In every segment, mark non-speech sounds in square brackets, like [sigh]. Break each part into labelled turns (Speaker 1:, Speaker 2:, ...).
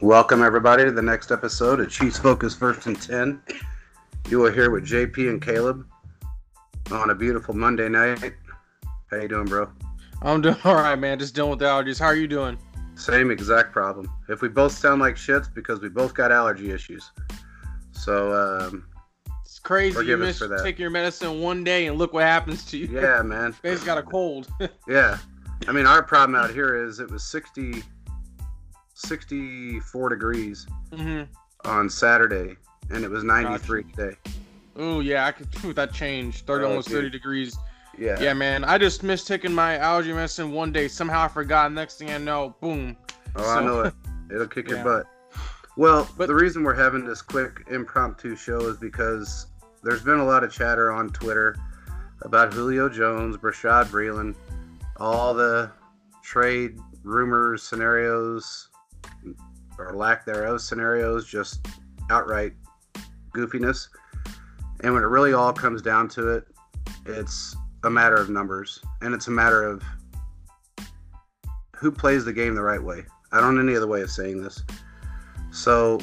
Speaker 1: Welcome, everybody, to the next episode of Chiefs Focus First and 10. You are here with JP and Caleb on a beautiful Monday night. How you doing, bro?
Speaker 2: I'm doing [laughs] all right, man. Just dealing with the allergies. How are you doing?
Speaker 1: Same exact problem. If we both sound like shits, because we both got allergy issues. So, um,
Speaker 2: It's crazy. You miss
Speaker 1: for that.
Speaker 2: taking your medicine one day and look what happens to you.
Speaker 1: yeah, man. [laughs]
Speaker 2: Basically got a cold. [laughs]
Speaker 1: Yeah. I mean, our problem out here is it was 60, 64 degrees
Speaker 2: hmm
Speaker 1: on Saturday, and it was 93 today.
Speaker 2: Oh yeah, I could. [laughs] Phew, that changed. Thirty,
Speaker 1: Oh,
Speaker 2: almost
Speaker 1: dude.
Speaker 2: thirty degrees.
Speaker 1: Yeah.
Speaker 2: Yeah, man. I just missed taking my allergy medicine one day. Somehow I forgot. Next thing I know, boom.
Speaker 1: Oh, I know it. [laughs] It'll kick your butt. Well,
Speaker 2: But-
Speaker 1: the reason we're having this quick impromptu show is because there's been a lot of chatter on Twitter about Julio Jones, Bashaud Breeland, all the trade rumors, scenarios, or lack thereof scenarios, just outright goofiness. And when it really all comes down to it, it's a matter of numbers and it's a matter of who plays the game the right way. I don't know any other way of saying this. So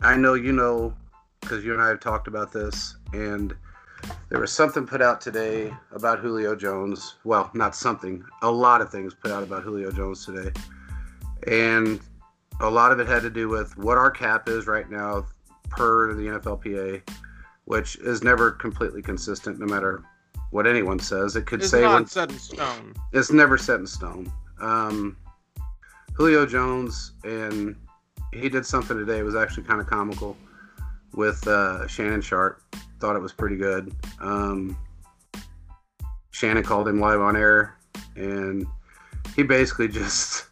Speaker 1: I know you know because you and I have talked about this, and there was something put out today about Julio Jones. Well, not something, a lot of things put out about Julio Jones today. And a lot of it had to do with what our cap is right now per the NFLPA, which is never completely consistent no matter what anyone says. It could
Speaker 2: It's
Speaker 1: say
Speaker 2: not set in stone.
Speaker 1: it's never set in stone. Um, Julio Jones and he did something today. It was actually kind of comical with uh, Shannon Sharpe. Thought it was pretty good. Um, Shannon called him live on air, and he basically [laughs] just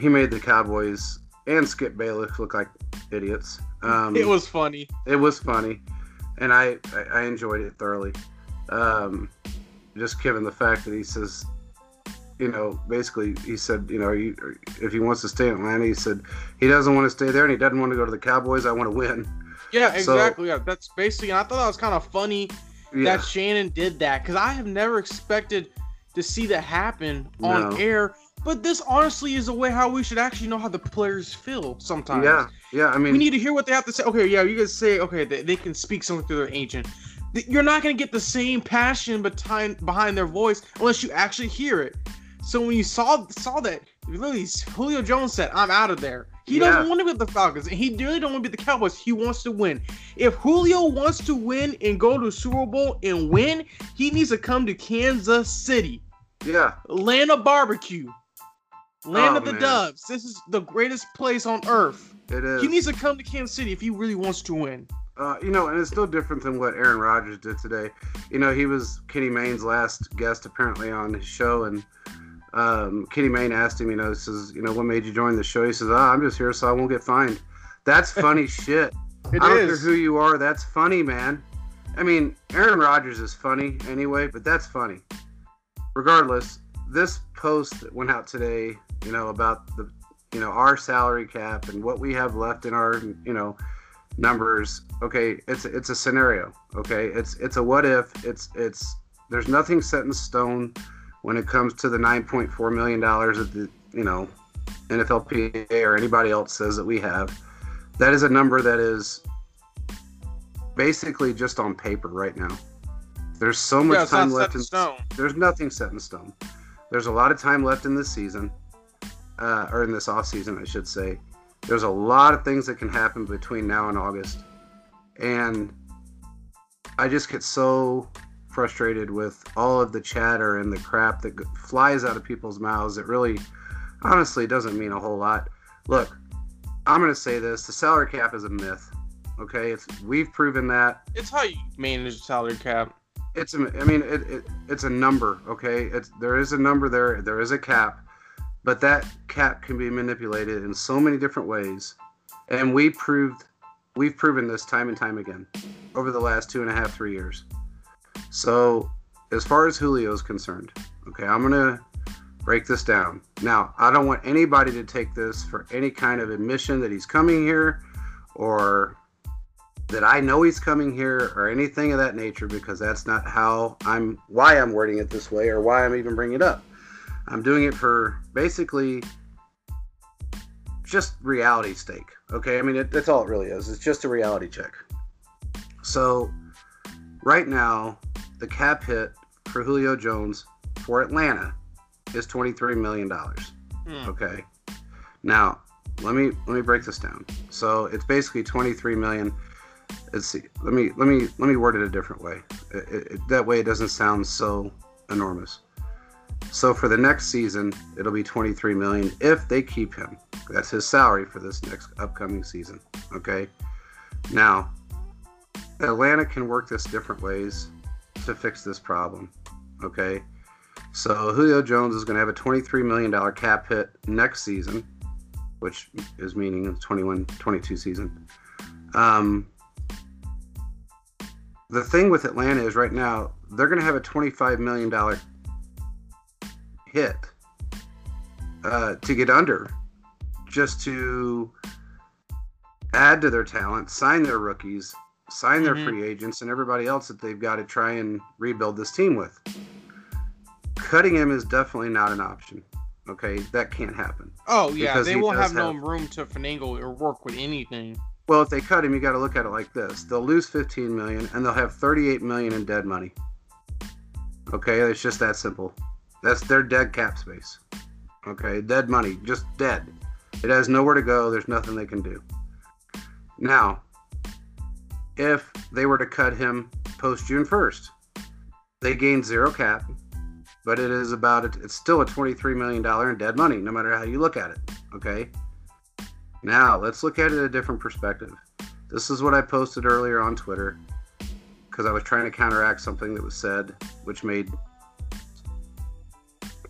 Speaker 1: he made the Cowboys and Skip Bayless look like idiots. Um,
Speaker 2: it was funny.
Speaker 1: it was funny, and I I, I enjoyed it thoroughly. Um, just given the fact that he says, you know, basically he said, you know, you, if he wants to stay in Atlanta, he said he doesn't want to stay there and he doesn't want to go to the Cowboys. I want to win.
Speaker 2: Yeah,
Speaker 1: So-
Speaker 2: exactly. yeah, that's basically. And I thought that was kind of funny
Speaker 1: Yeah,
Speaker 2: that Shannon did that because I have never expected to see that happen on
Speaker 1: No.
Speaker 2: air. But this honestly is a way how we should actually know how the players feel sometimes.
Speaker 1: yeah, yeah. I mean,
Speaker 2: we need to hear what they have to say. Okay, yeah, you guys say okay, they, they can speak something through their agent. You're not gonna get the same passion behind behind their voice unless you actually hear it. So when you saw saw that, literally Julio Jones said, "I'm out of there." He
Speaker 1: Yeah.
Speaker 2: doesn't want to be with the Falcons, and he really don't want to be the Cowboys. He wants to win. If Julio wants to win and go to Super Bowl and win, he needs to come to Kansas City,
Speaker 1: yeah,
Speaker 2: land barbecue, land
Speaker 1: Oh,
Speaker 2: of the
Speaker 1: man.
Speaker 2: Doves. This is the greatest place on earth.
Speaker 1: it is.
Speaker 2: He needs to come to Kansas City if he really wants to win.
Speaker 1: Uh, you know, and it's no different than what Aaron Rodgers did today. You know, he was Kenny Mayne's last guest apparently on his show, and um, Kenny Mayne asked him, you know, says, you know, what made you join the show? He says, ah, I'm just here so I won't get fined. That's [laughs] funny shit.
Speaker 2: It
Speaker 1: I don't care who you are. That's funny, man. I mean, Aaron Rodgers is funny anyway, but that's funny. Regardless, this post that went out today, you know, about the, you know, our salary cap and what we have left in our, you know, numbers. Okay, it's it's a scenario. Okay, it's it's a what if. It's it's there's nothing set in stone when it comes to the 9.4 million dollars that the you know NFLPA or anybody else says that we have. That is a number that is basically just on paper right now. There's so much
Speaker 2: yeah,
Speaker 1: time left
Speaker 2: in
Speaker 1: in
Speaker 2: stone.
Speaker 1: there's nothing set in stone. There's a lot of time left in this season, uh, or in this off season, I should say. There's a lot of things that can happen between now and August, and I just get so frustrated with all of the chatter and the crap that flies out of people's mouths. It really, honestly, doesn't mean a whole lot. Look, I'm going to say this: the salary cap is a myth. Okay, it's we've proven that
Speaker 2: It's how you manage the salary cap.
Speaker 1: it's a, I mean it, it it's a number okay it's there is a number there there is a cap but that cap can be manipulated in so many different ways. And we proved we've proven this time and time again over the last two and a half three years. So as far as julio is concerned okay i'm gonna break this down. Now i don't want anybody to take this for any kind of admission that he's coming here or that I know he's coming here or anything of that nature because that's not how I'm why I'm wording it this way or why I'm even bringing it up. I'm doing it for basically just reality stake. Okay, I mean it, that's all it really is. It's just a reality check. So right now, the cap hit for Julio Jones for Atlanta is twenty three million dollars.
Speaker 2: Hmm.
Speaker 1: Okay. Now let me let me break this down. So it's basically twenty three million. Let's see. Let me let me let me word it a different way. It, it- that way it doesn't sound so enormous. So for the next season, it'll be 23 million if they keep him. That's his salary for this next upcoming season. Okay. Now, Atlanta can work this different ways to fix this problem. Okay. So Julio Jones is going to have a 23 million dollar cap hit next season, which is meaning the 21 22 season. Um, the thing with Atlanta is right now they're going to have a 25 million dollar hit uh, to get under just to add to their talent, sign their rookies, sign their
Speaker 2: Mhm.
Speaker 1: free agents, and everybody else that they've got to try and rebuild this team with. Cutting him is definitely not an option. Okay, that can't happen.
Speaker 2: Oh yeah, they won't
Speaker 1: does
Speaker 2: have, no room to finagle or work with anything.
Speaker 1: Well, if they cut him, you got to look at it like this: they'll lose 15 million, and they'll have 38 million in dead money. Okay, it's just that simple. That's their dead cap space. Okay, dead money, just dead. It has nowhere to go. There's nothing they can do. Now, if they were to cut him post June 1st, they gain zero cap, but it is about it. It's still a 23 million dollar in dead money, no matter how you look at it. Okay. Now, let's look at it a different perspective. This is what I posted earlier on Twitter because I was trying to counteract something that was said, which made,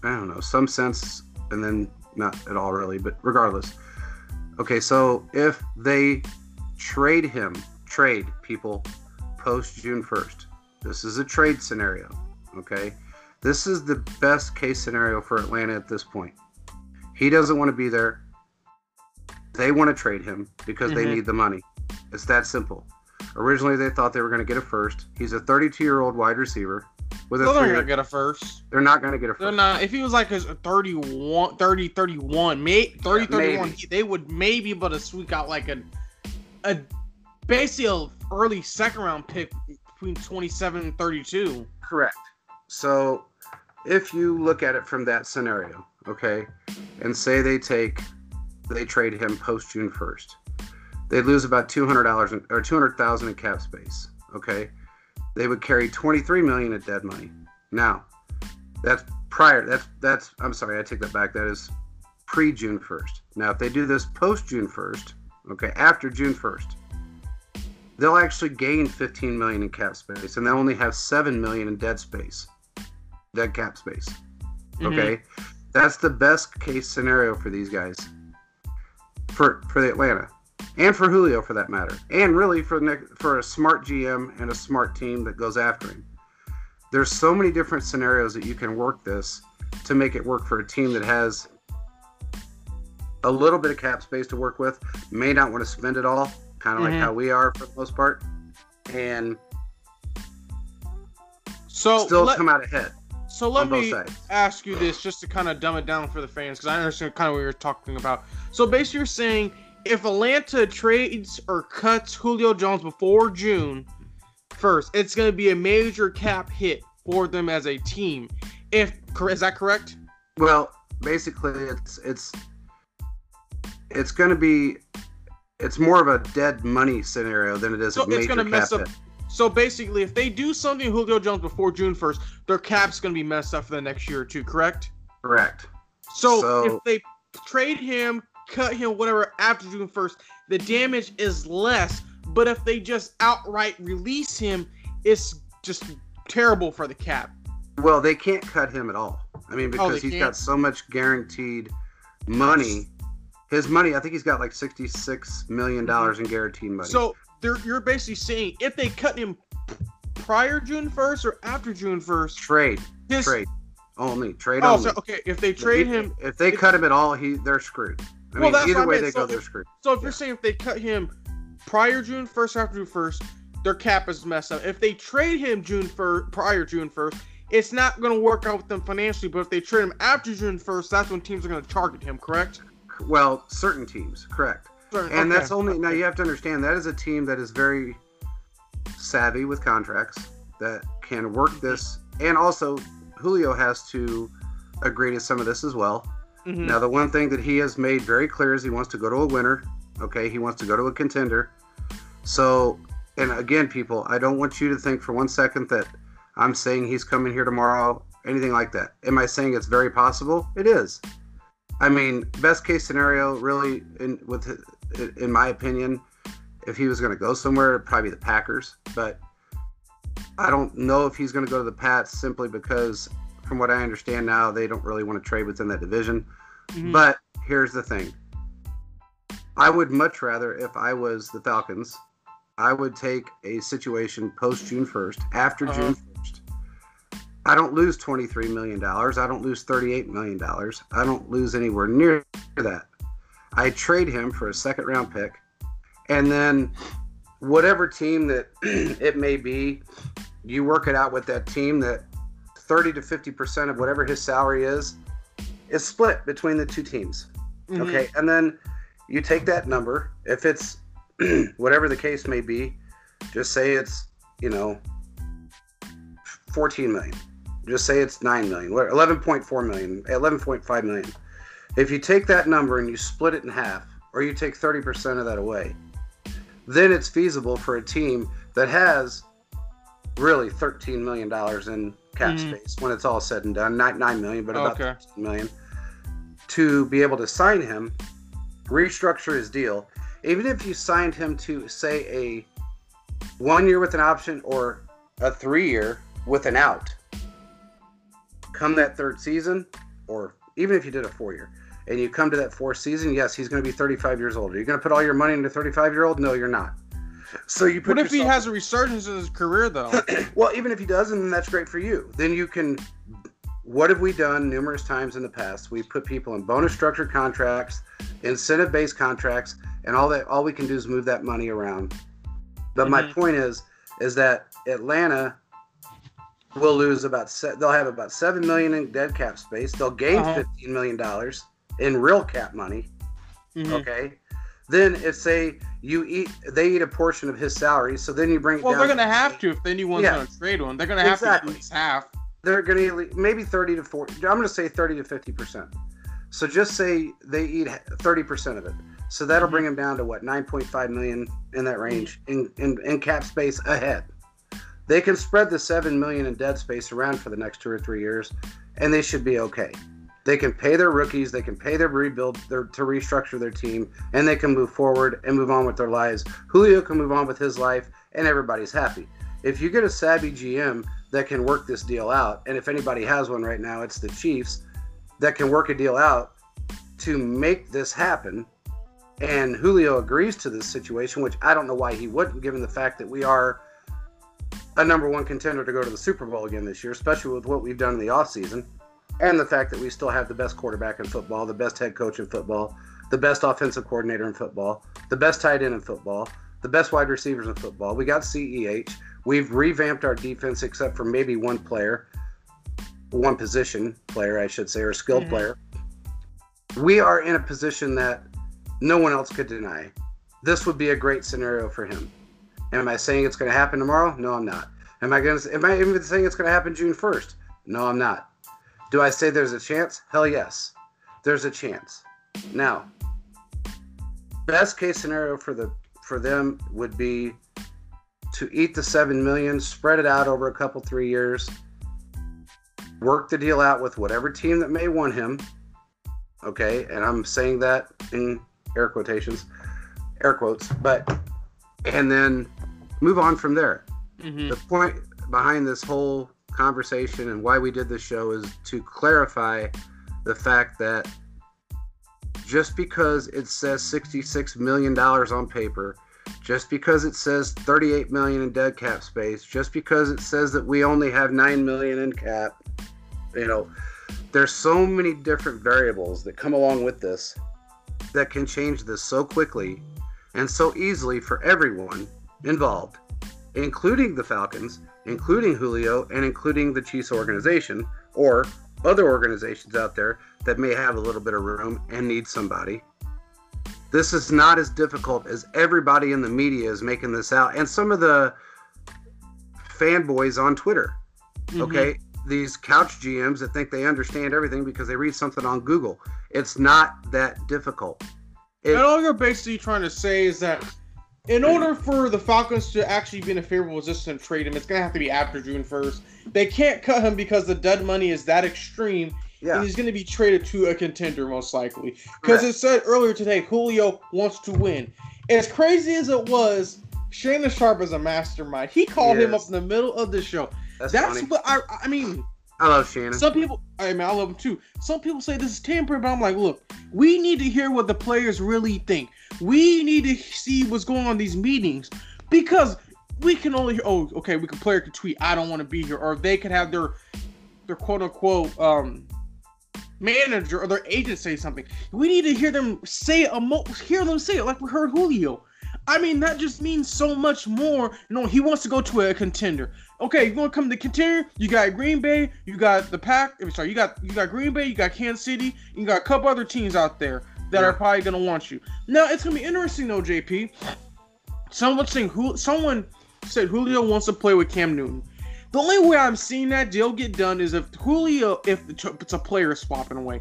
Speaker 1: I don't know, some sense and then not at all really, but regardless. Okay, so if they trade him, trade people post June 1st, this is a trade scenario. Okay, this is the best case scenario for Atlanta at this point. He doesn't want to be there. They want to trade him because they
Speaker 2: Mhm.
Speaker 1: need the money. It's that simple. Originally, they thought they were going to get a first. He's a 32 year old wide receiver with a
Speaker 2: They're not gonna get a first.
Speaker 1: They're not going to get a
Speaker 2: They're not. If he was like a 31, 30, 31, may, 30,
Speaker 1: Yeah,
Speaker 2: 31,
Speaker 1: maybe.
Speaker 2: they would maybe but to squeak out like a, a basically a early second round pick between 27 and 32.
Speaker 1: Correct. So, if you look at it from that scenario, okay, and say they take, they trade him post June 1st, they'd lose about $200 in, or 200,000 in cap space, okay? They would carry 23 million in dead money. Now, that's prior, that's, that's, I'm sorry, I take that back. That is pre June 1st. Now, if they do this post June 1st, okay, after June 1st, they'll actually gain 15 million in cap space and they'll only have 7 million in dead space dead cap space
Speaker 2: Mhm.
Speaker 1: okay that's the best case scenario for these guys for for the atlanta and for julio for that matter and really for Nick, for a smart gm and a smart team that goes after him there's so many different scenarios that you can work this to make it work for a team that has a little bit of cap space to work with may not want to spend it all kind of
Speaker 2: Mhm.
Speaker 1: like how we are for the most part and
Speaker 2: So
Speaker 1: still
Speaker 2: let,
Speaker 1: come out ahead
Speaker 2: so let me
Speaker 1: sides.
Speaker 2: ask you this just to kind of dumb it down for the fans because I understand kind of what you're talking about. So basically, you're saying if Atlanta trades or cuts Julio Jones before June first, it's going to be a major cap hit for them as a team. If is that correct?
Speaker 1: Well, basically, it's it's it's going to be it's more of a dead money scenario than it is
Speaker 2: So
Speaker 1: a
Speaker 2: it's
Speaker 1: major
Speaker 2: gonna mess
Speaker 1: cap
Speaker 2: up-
Speaker 1: hit.
Speaker 2: So basically, if they do something to Julio Jones before June first, their cap's going to be messed up for the next year or two. Correct?
Speaker 1: Correct.
Speaker 2: So,
Speaker 1: So-
Speaker 2: if they trade him, cut him, whatever after June first, the damage is less. But if they just outright release him, it's just terrible for the cap.
Speaker 1: Well, they can't cut him at all. I mean,
Speaker 2: Oh,
Speaker 1: because
Speaker 2: they
Speaker 1: he's
Speaker 2: can't?
Speaker 1: got so much guaranteed money. His money, I think he's got like sixty-six million dollars in guaranteed money.
Speaker 2: So you're basically saying if they cut him prior June first or after June first,
Speaker 1: trade,
Speaker 2: his
Speaker 1: trade, only trade
Speaker 2: oh,
Speaker 1: only.
Speaker 2: so, okay, if they trade him,
Speaker 1: If they cut him at all, he they're screwed. I
Speaker 2: Well,
Speaker 1: mean,
Speaker 2: that's
Speaker 1: either
Speaker 2: I
Speaker 1: way
Speaker 2: meant.
Speaker 1: they
Speaker 2: So
Speaker 1: go,
Speaker 2: if-
Speaker 1: they're screwed.
Speaker 2: so if you're saying if they cut him prior June first after June first, their cap is messed up. If they trade him June first, prior June first, it's not going to work out with them financially. But if they trade him after June first, that's when teams are going to target him. Correct?
Speaker 1: well, certain teams, correct.
Speaker 2: Sorry,
Speaker 1: And
Speaker 2: okay.
Speaker 1: that's only now you have to understand that is a team that is very savvy with contracts that can work this, and also Julio has to agree to some of this as well.
Speaker 2: Mhm.
Speaker 1: Now, the one thing that he has made very clear is he wants to go to a winner. Okay, he wants to go to a contender. So, and again, people, I don't want you to think for one second that I'm saying he's coming here tomorrow, anything like that. Am I saying it's very possible? It is. I mean, best case scenario, really, in with in my opinion, if he was going to go somewhere, it'd probably the Packers. But I don't know if he's going to go to the Pats simply because, from what I understand now, they don't really want to trade within that division.
Speaker 2: Mhm.
Speaker 1: But here's the thing. I would much rather, if I was the Falcons, I would take a situation post June 1st, after
Speaker 2: Uh-huh.
Speaker 1: June 1st. I don't lose $23 million. I don't lose $38 million. I don't lose anywhere near that. I trade him for a second round pick. And then whatever team that [clears throat] it may be, you work it out with that team that 30 to 50% of whatever his salary is is split between the two teams.
Speaker 2: Mhm.
Speaker 1: Okay. And then you take that number, if it's [clears throat] whatever the case may be, just say it's, you know, 14 million. Just say it's 9 million, 11.4 million, 11.5 million. If you take that number and you split it in half, or you take 30% of that away, then it's feasible for a team that has really 13 million dollars in cap
Speaker 2: Mhm.
Speaker 1: space when it's all said and done, not 9 million, but about
Speaker 2: Okay.
Speaker 1: 13 million to be able to sign him, restructure his deal. Even if you signed him to say a one year with an option or a three year with an out, come that third season, or even if you did a four year, and you come to that fourth season, yes, he's going to be 35 years old. Are you going to put all your money into 35 year old? No, you're not. So you put
Speaker 2: What if he has a resurgence in his career though? [clears throat]
Speaker 1: well, even if he doesn't, then that's great for you. Then you can. What have we done numerous times in the past? We've put people in bonus structured contracts, incentive based contracts, and all that. All we can do is move that money around. But my
Speaker 2: Mhm.
Speaker 1: point is, is that Atlanta will lose about. Se- they'll have about seven million in dead cap space. They'll gain
Speaker 2: Uh-huh.
Speaker 1: fifteen million dollars in real cap money.
Speaker 2: Mhm.
Speaker 1: Okay. Then if say you eat, they eat a portion of his salary. So then you bring.
Speaker 2: Well, they're gonna have to if anyone's
Speaker 1: Yeah.
Speaker 2: gonna trade one. They're gonna have to at least half.
Speaker 1: they're going to maybe 30 to 40 i'm going to say 30 to 50 percent so just say they eat 30 percent of it so that'll
Speaker 2: Mhm.
Speaker 1: bring them down to what 9.5 million in that range in, in in cap space ahead they can spread the 7 million in dead space around for the next two or three years and they should be okay they can pay their rookies they can pay their rebuild their to restructure their team and they can move forward and move on with their lives julio can move on with his life and everybody's happy if you get a savvy gm that can work this deal out. And if anybody has one right now, it's the Chiefs that can work a deal out to make this happen. And Julio agrees to this situation, which I don't know why he wouldn't, given the fact that we are a number one contender to go to the Super Bowl again this year, especially with what we've done in the offseason. And the fact that we still have the best quarterback in football, the best head coach in football, the best offensive coordinator in football, the best tight end in football, the best wide receivers in football. We got CEH. We've revamped our defense except for maybe one player, one position player, I should say, or skilled
Speaker 2: Mhm.
Speaker 1: player. We are in a position that no one else could deny. This would be a great scenario for him. Am I saying it's going to happen tomorrow? No, I'm not. Am I going to? Am I even saying it's going to happen June 1st? No, I'm not. Do I say there's a chance? Hell yes, there's a chance. Now, best case scenario for the for them would be to eat the seven million, spread it out over a couple three years, work the deal out with whatever team that may want him. Okay, and I'm saying that in air quotations, air quotes, but and then move on from there.
Speaker 2: Mhm.
Speaker 1: The point behind this whole conversation and why we did this show is to clarify the fact that just because it says 66 million dollars on paper just because it says 38 million in dead cap space just because it says that we only have 9 million in cap you know there's so many different variables that come along with this that can change this so quickly and so easily for everyone involved including the Falcons, including Julio, and including the Chiefs organization or other organizations out there that may have a little bit of room and need somebody. This is not as difficult as everybody in the media is making this out, and some of the fanboys on Twitter.
Speaker 2: Mhm.
Speaker 1: Okay, these couch GMs that think they understand everything because they read something on Google. It's not that difficult. It-
Speaker 2: And all you're basically trying to say is that in order for the Falcons to actually be in a favorable position to trade him, it's gonna have to be after June first. They can't cut him because the dead money is that extreme,
Speaker 1: yeah,
Speaker 2: and he's gonna be traded to a contender most likely. Because it said earlier today, Julio wants to win. As crazy as it was, Shannon Sharpe is a mastermind. He called him up in the middle of the show.
Speaker 1: that's,
Speaker 2: That's what I. I mean,
Speaker 1: I love Shannon.
Speaker 2: some people. I mean, I love him too. Some people say this is tampering, but I'm like, look, we need to hear what the players really think. We need to see what's going on these meetings because we can only hear. Oh, okay, we can player can tweet, "I don't want to be here," or they could have their their quote unquote um manager or their agent say something. We need to hear them say a mo- hear them say it like we heard Julio. I mean, that just means so much more. You know, he wants to go to a contender. Okay, you want to come to contender? You got Green Bay, you got the Pack. Sorry, you got you got Green Bay, you got Kansas City, you got a couple other teams out there that are probably gonna want you. Now it's gonna be interesting though, JP. Someone saying who someone said Julio wants to play with Cam Newton. The only way I'm seeing that deal get done is if Julio, if it's a player swapping away.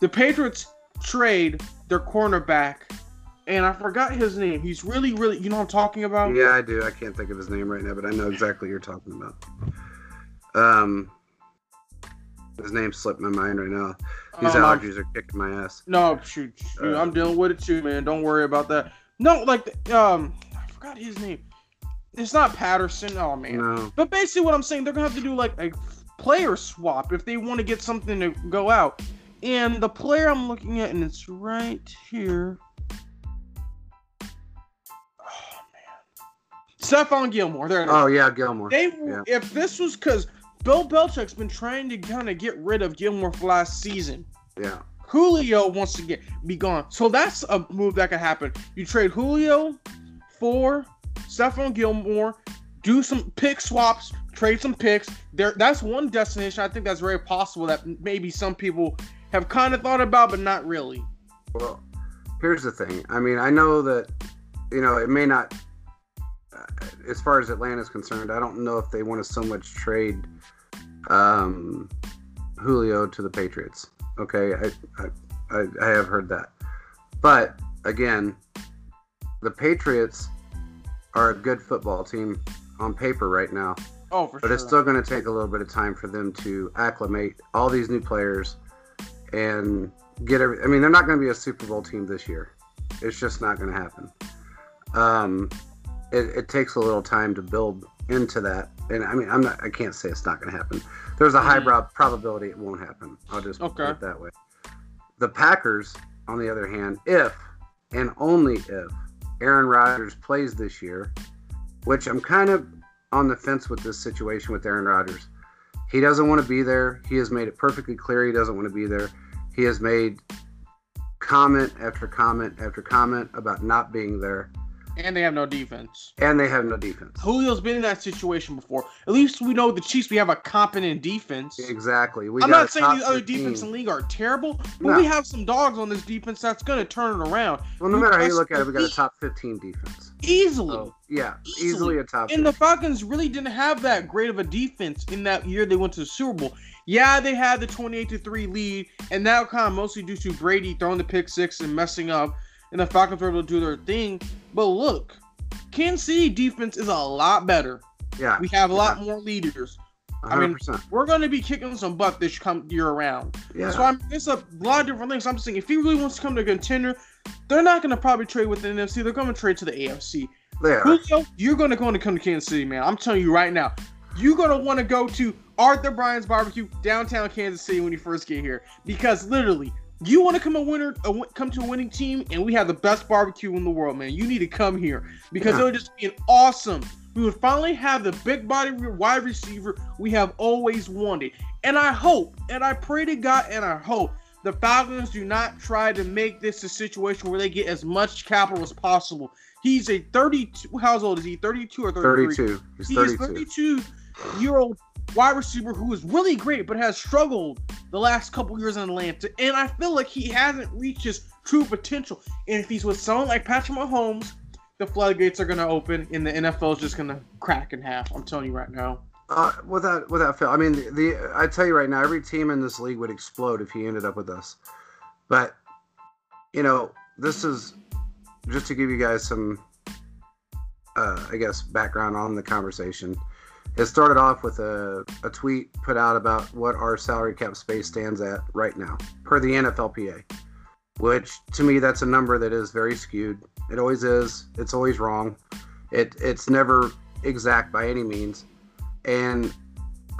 Speaker 2: The Patriots trade their cornerback, and I forgot his name. He's really, really, you know what I'm talking about?
Speaker 1: Yeah, I do. I can't think of his name right now, but I know exactly what you're talking about. Um, his name slipped my mind right now. These
Speaker 2: Um,
Speaker 1: allergies are kicking my ass.
Speaker 2: No, shoot, shoot,
Speaker 1: Uh,
Speaker 2: I'm dealing with it too, man. Don't worry about that. No, like, um, I forgot his name. It's not Patterson. Oh man.
Speaker 1: No.
Speaker 2: But basically, what I'm saying, they're gonna have to do like a player swap if they want to get something to go out. And the player I'm looking at, and it's right here. Oh man, Stephon Gilmore. There.
Speaker 1: Oh yeah, Gilmore.
Speaker 2: They
Speaker 1: Yeah.
Speaker 2: if this was because Bill Belichick's been trying to kind of get rid of Gilmore for last season.
Speaker 1: Yeah.
Speaker 2: Julio wants to get be gone. So that's a move that could happen. You trade Julio for Stephon Gilmore, do some pick swaps, trade some picks. There that's one destination I think that's very possible that maybe some people have kind of thought about but not really.
Speaker 1: Well, here's the thing. I mean, I know that you know it may not. As far as Atlanta's concerned, I don't know if they want to so much trade um, Julio to the Patriots. Okay, I, I I I have heard that, but again, the Patriots are a good football team on paper right now.
Speaker 2: Oh, for
Speaker 1: but
Speaker 2: sure.
Speaker 1: it's still going to take a little bit of time for them to acclimate all these new players and get every. I mean, they're not going to be a Super Bowl team this year. It's just not going to happen. Um, it, it takes a little time to build into that, and I mean, I'm not. I can't say it's not going to happen. There's a high
Speaker 2: Mhm.
Speaker 1: brow probability it won't happen. I'll just
Speaker 2: Okay.
Speaker 1: put it that way. The Packers, on the other hand, if and only if Aaron Rodgers plays this year, which I'm kind of on the fence with this situation with Aaron Rodgers. He doesn't want to be there. He has made it perfectly clear he doesn't want to be there. He has made comment after comment after comment about not being there,
Speaker 2: and they have no defense.
Speaker 1: and they have no defense.
Speaker 2: Julio's been in that situation before. At least we know the Chiefs. We have a competent defense.
Speaker 1: Exactly. We
Speaker 2: I'm not saying these other
Speaker 1: 15.
Speaker 2: defense in the league are terrible, but
Speaker 1: No.
Speaker 2: we have some dogs on this defense that's going to turn it around
Speaker 1: Well, no matter how you look at it, we got a top 15 defense.
Speaker 2: easily.
Speaker 1: So, yeah,
Speaker 2: Easily.
Speaker 1: easily a top.
Speaker 2: And the Falcons really didn't have that great of a defense in that year they went to the Super Bowl. Yeah, they had the 28 to 3 lead, and that kind of mostly due to Brady throwing the pick six and messing up, and the Falcons were able to do their thing. But look, Kansas City defense is a lot better.
Speaker 1: yeah,
Speaker 2: We have a lot more leaders. I mean, We're going to be kicking some butt this come year around.
Speaker 1: yeah.
Speaker 2: So I'm there's a lot of different things. I'm just saying if he really wants to come to a contender, they're not going to probably trade with the NFC. They're going to trade to the AFC.
Speaker 1: are.
Speaker 2: Julio, you're going to go to come to Kansas City, man. I'm telling you right now. You're going to want to go to Arthur Bryant's Barbecue downtown Kansas City when you first get here because literally, you want to come a winner, a, come to a winning team, and we have the best barbecue in the world, man. You need to come here because
Speaker 1: Yeah.
Speaker 2: it would just be an awesome. We would finally have the big body wide receiver we have always wanted. And I hope, and I pray to God, and I hope the Falcons do not try to make this a situation where they get as much capital as possible. He's a 32. How old is he? 32 or 33?
Speaker 1: 32. He's
Speaker 2: He is
Speaker 1: 32.
Speaker 2: 32 year old wide receiver who is really great, but has struggled the last couple years in Atlanta. And I feel like he hasn't reached his true potential. And if he's with someone like Patrick Mahomes, the floodgates are going to open, and the NFL is just going to crack in half. I'm telling you right now.
Speaker 1: Uh, without without fail, I mean the, the I tell you right now, every team in this league would explode if he ended up with us. But you know, this is just to give you guys some, uh, I guess, background on the conversation. It started off with a, a tweet put out about what our salary cap space stands at right now, per the NFLPA, which to me, that's a number that is very skewed. It always is. It's always wrong. It It's never exact by any means. And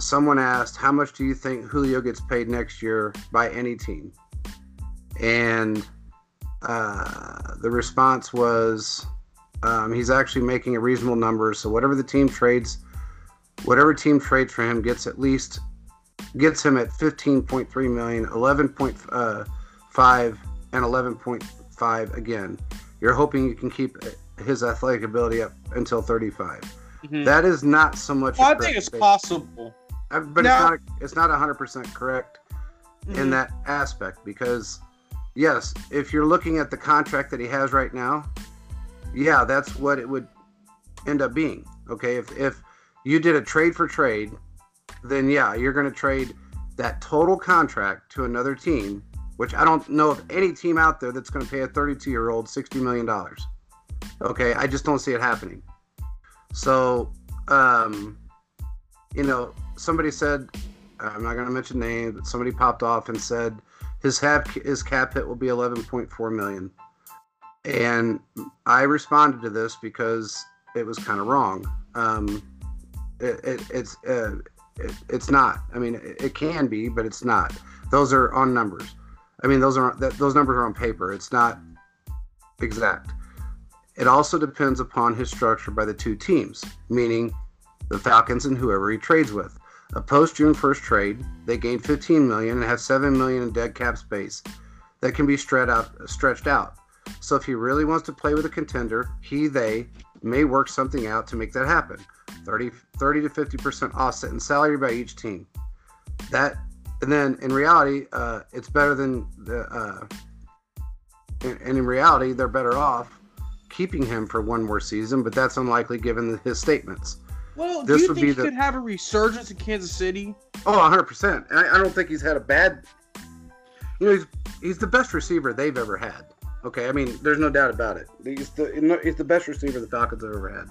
Speaker 1: someone asked, How much do you think Julio gets paid next year by any team? And uh, the response was um, he's actually making a reasonable number. So whatever the team trades, whatever team trades for him gets at least gets him at 15.3 million, 11.5 uh, and 11.5 again. You're hoping you can keep his athletic ability up until 35. Mm-hmm. That is not so much.
Speaker 2: Well, I think it's possible,
Speaker 1: uh, but now, it's not. It's not 100 percent correct mm-hmm. in that aspect because yes, if you're looking at the contract that he has right now, yeah, that's what it would end up being. Okay, if if you did a trade for trade, then yeah, you're going to trade that total contract to another team, which I don't know of any team out there that's going to pay a 32 year old 60 million dollars. Okay, I just don't see it happening. So, um, you know, somebody said, I'm not going to mention names, but somebody popped off and said his cap his cap hit will be 11.4 million. And I responded to this because it was kind of wrong. Um, it, it, it's uh, it, it's not. I mean, it, it, can be, but it's not. Those are on numbers. I mean, those are that those numbers are on paper. It's not exact. It also depends upon his structure by the two teams, meaning the Falcons and whoever he trades with. A post June 1st trade, they gain 15 million and have 7 million in dead cap space that can be stretched out, stretched out. So if he really wants to play with a contender, he they may work something out to make that happen. 30, 30 to 50% offset in salary by each team. That and then in reality, uh, it's better than the. Uh, and, and in reality, they're better off keeping him for one more season, but that's unlikely given his statements.
Speaker 2: Well, this do you think he the... could have a resurgence in Kansas City?
Speaker 1: Oh, 100%. And I, I don't think he's had a bad. You know, he's, he's the best receiver they've ever had. Okay, I mean, there's no doubt about it. He's the, he's the best receiver the Falcons have ever had.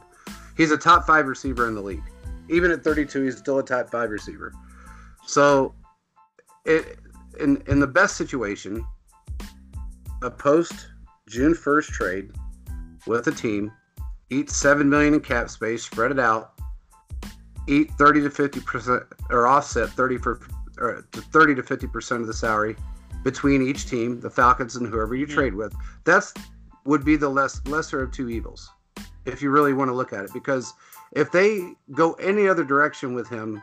Speaker 1: He's a top five receiver in the league. Even at 32, he's still a top five receiver. So, it, in in the best situation, a post June 1st trade with a team, eat seven million in cap space, spread it out, eat 30 to 50 percent or offset 30 for or 30 to 50 percent of the salary between each team, the Falcons and whoever you mm-hmm. trade with. That's would be the less lesser of two evils, if you really want to look at it. Because if they go any other direction with him,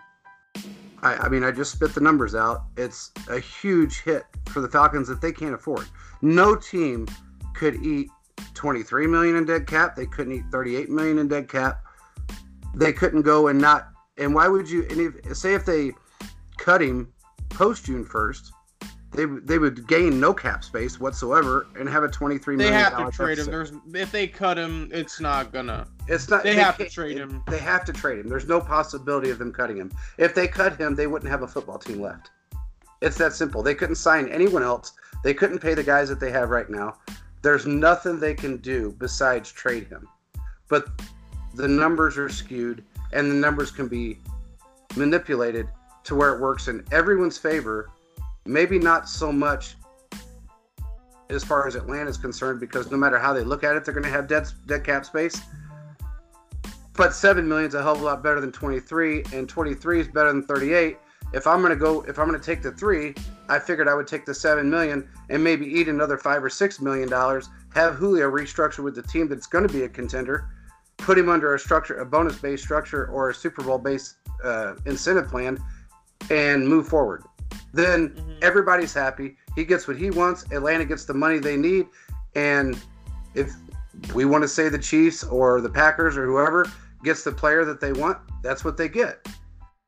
Speaker 1: I, I mean, I just spit the numbers out. It's a huge hit for the Falcons that they can't afford. No team could eat 23 million in dead cap. They couldn't eat 38 million in dead cap they couldn't go and not. And why would you? And if say if they cut him post June first, they they would gain no cap space whatsoever and have a twenty three million.
Speaker 2: They have to trade him. There's if they cut him, it's not gonna.
Speaker 1: It's not.
Speaker 2: They, they have to trade him.
Speaker 1: They have to trade him. There's no possibility of them cutting him. If they cut him, they wouldn't have a football team left. It's that simple. They couldn't sign anyone else. They couldn't pay the guys that they have right now. There's nothing they can do besides trade him. But the numbers are skewed and the numbers can be manipulated to where it works in everyone's favor. Maybe not so much as far as Atlanta is concerned, because no matter how they look at it, they're going to have dead, dead cap space. But seven million is a hell of a lot better than 23, and 23 is better than 38. If I'm going to go, if I'm going to take the three, I figured I would take the seven million and maybe eat another five or six million dollars. Have Julio restructure with the team that's going to be a contender, put him under a structure, a bonus based structure, or a Super Bowl based uh, incentive plan, and move forward. Then mm-hmm. everybody's happy. He gets what he wants. Atlanta gets the money they need, and if we want to say the Chiefs or the Packers or whoever gets the player that they want, that's what they get,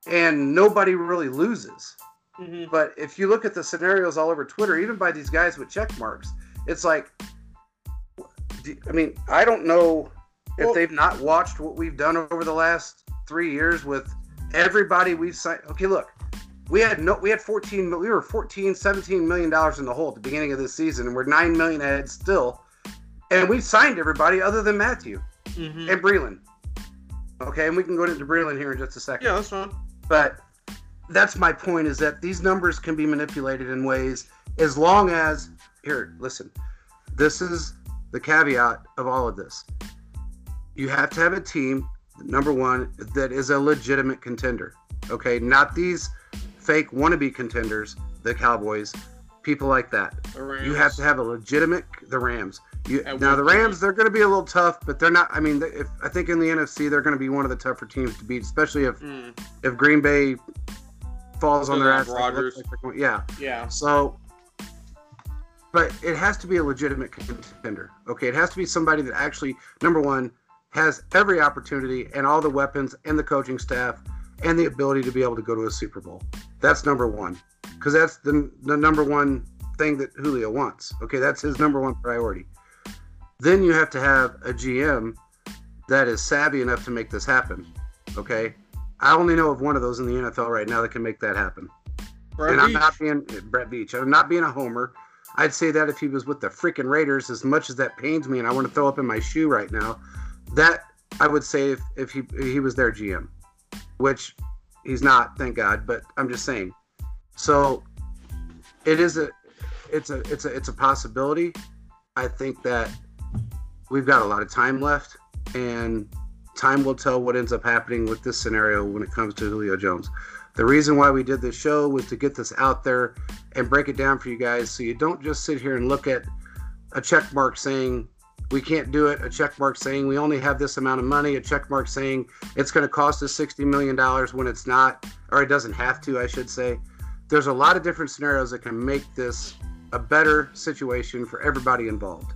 Speaker 1: and nobody really loses. Mm-hmm. But if you look at the scenarios all over Twitter, even by these guys with check marks, it's like, I mean, I don't know if
Speaker 2: Well-
Speaker 1: they've not watched what we've done over the last three years with everybody we've signed. Okay, look, we had no, we had 14, we were 14, 17 million dollars in the hole at the beginning of this season, and we're nine million ahead still. And we signed everybody other than Mathieu
Speaker 2: Mhm.
Speaker 1: and Breeland. Okay, and we can go into Breeland here in just a second.
Speaker 2: Yeah, that's fine.
Speaker 1: But that's my point is that these numbers can be manipulated in ways as long as here, listen. This is the caveat of all of this. You have to have a team, number one, that is a legitimate contender. Okay, not these fake wannabe contenders, the Cowboys, people like that. You have to have a legitimate the Rams. You, now the. Rams, they're going to be a little tough, but they're not. I mean, if I think in the NFC, they're going to be one of the tougher teams to beat, especially if
Speaker 2: Mm,
Speaker 1: if Green Bay falls on their ass.
Speaker 2: Rodgers.
Speaker 1: like going- yeah.
Speaker 2: yeah.
Speaker 1: So, but it has to be a legitimate contender. Okay, it has to be somebody that actually, number one, has every opportunity and all the weapons and the coaching staff and the ability to be able to go to a Super Bowl. That's number one, because that's the the number one thing that Julio wants. Okay, that's his number one priority. Then you have to have a GM that is savvy enough to make this happen. Okay, I only know of one of those in the NFL right now that can make that happen
Speaker 2: Brett
Speaker 1: and I'm not being Brett Veach. I'm not being a homer. I'd say that if he was with the freaking Raiders, as much as that pains me, and I want to throw up in my shoe right now, that I would say if, if he if he was their GM, which he's not, thank God. But I'm just saying. So it is a it's a it's a it's a possibility. I think that we've got a lot of time left, and time will tell what ends up happening with this scenario when it comes to Julio Jones. The reason why we did this show was to get this out there and break it down for you guys so you don't just sit here and look at a check mark saying we can't do it, a check mark saying we only have this amount of money, a check mark saying it's going to cost us $60 million when it's not, or it doesn't have to, I should say. There's a lot of different scenarios that can make this a better situation for everybody involved.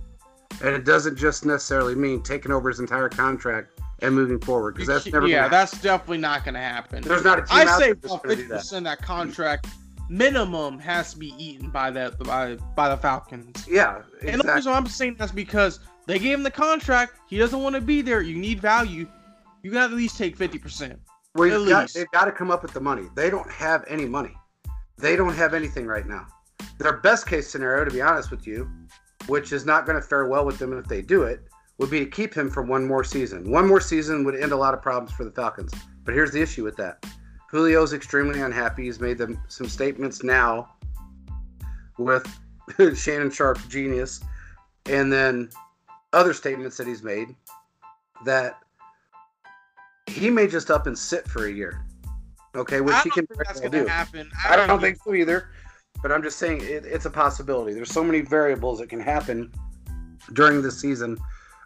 Speaker 1: And it doesn't just necessarily mean taking over his entire contract and moving forward because that's never
Speaker 2: yeah, that's definitely not going to happen.
Speaker 1: There's not a team
Speaker 2: I
Speaker 1: out
Speaker 2: say
Speaker 1: there that's
Speaker 2: about
Speaker 1: gonna
Speaker 2: fifty
Speaker 1: do that.
Speaker 2: percent that contract minimum has to be eaten by that by by the Falcons.
Speaker 1: Yeah,
Speaker 2: And the
Speaker 1: exactly.
Speaker 2: reason I'm saying that's because they gave him the contract. He doesn't want to be there. You need value. You got to at least take fifty percent.
Speaker 1: Well,
Speaker 2: At
Speaker 1: got,
Speaker 2: least.
Speaker 1: they've got to come up with the money. They don't have any money. They don't have anything right now. Their best case scenario, to be honest with you, which is not going to fare well with them if they do it, would be to keep him for one more season. One more season would end a lot of problems for the Falcons. But here's the issue with that. Julio's extremely unhappy. He's made them some statements now with [laughs] Shannon Sharpe's genius, and then other statements that he's made that he may just up and sit for a year. Okay, which he can
Speaker 2: that's gonna
Speaker 1: do.
Speaker 2: happen.
Speaker 1: I don't think so either, but I'm just saying it, it's a possibility. There's so many variables that can happen during the season,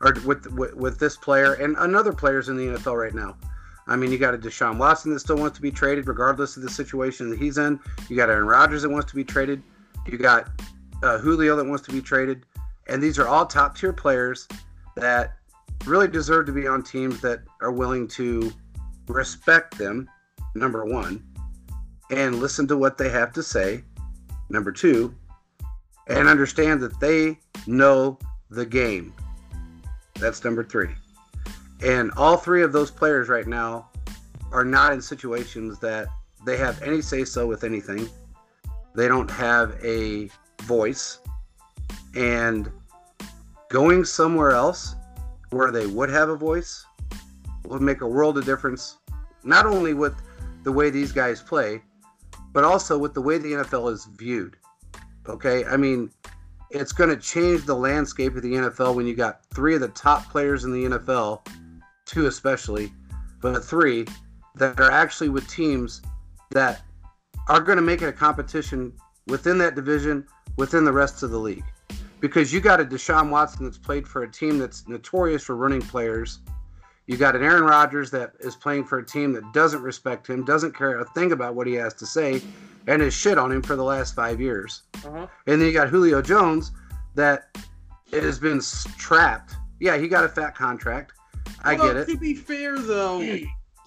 Speaker 1: or with, with with this player and another players in the NFL right now. I mean, you got a Deshaun Watson that still wants to be traded, regardless of the situation that he's in. You got Aaron Rodgers that wants to be traded. You got uh, Julio that wants to be traded, and these are all top tier players that really deserve to be on teams that are willing to respect them. Number one, and listen to what they have to say. Number two, and understand that they know the game. That's number three. And all three of those players right now are not in situations that they have any say so with anything. They don't have a voice. And going somewhere else where they would have a voice would make a world of difference, not only with the way these guys play, but also with the way the NFL is viewed. Okay, I mean, it's going to change the landscape of the NFL when you got three of the top players in the NFL, two especially, but three that are actually with teams that are going to make it a competition within that division, within the rest of the league. Because you got a Deshaun Watson that's played for a team that's notorious for running players. You got an Aaron Rodgers that is playing for a team that doesn't respect him, doesn't care a thing about what he has to say, and has shit on him for the last five years.
Speaker 2: Uh-huh.
Speaker 1: And then you got Julio Jones that has been trapped. Yeah, he got a fat contract. I get it.
Speaker 2: To be fair, though,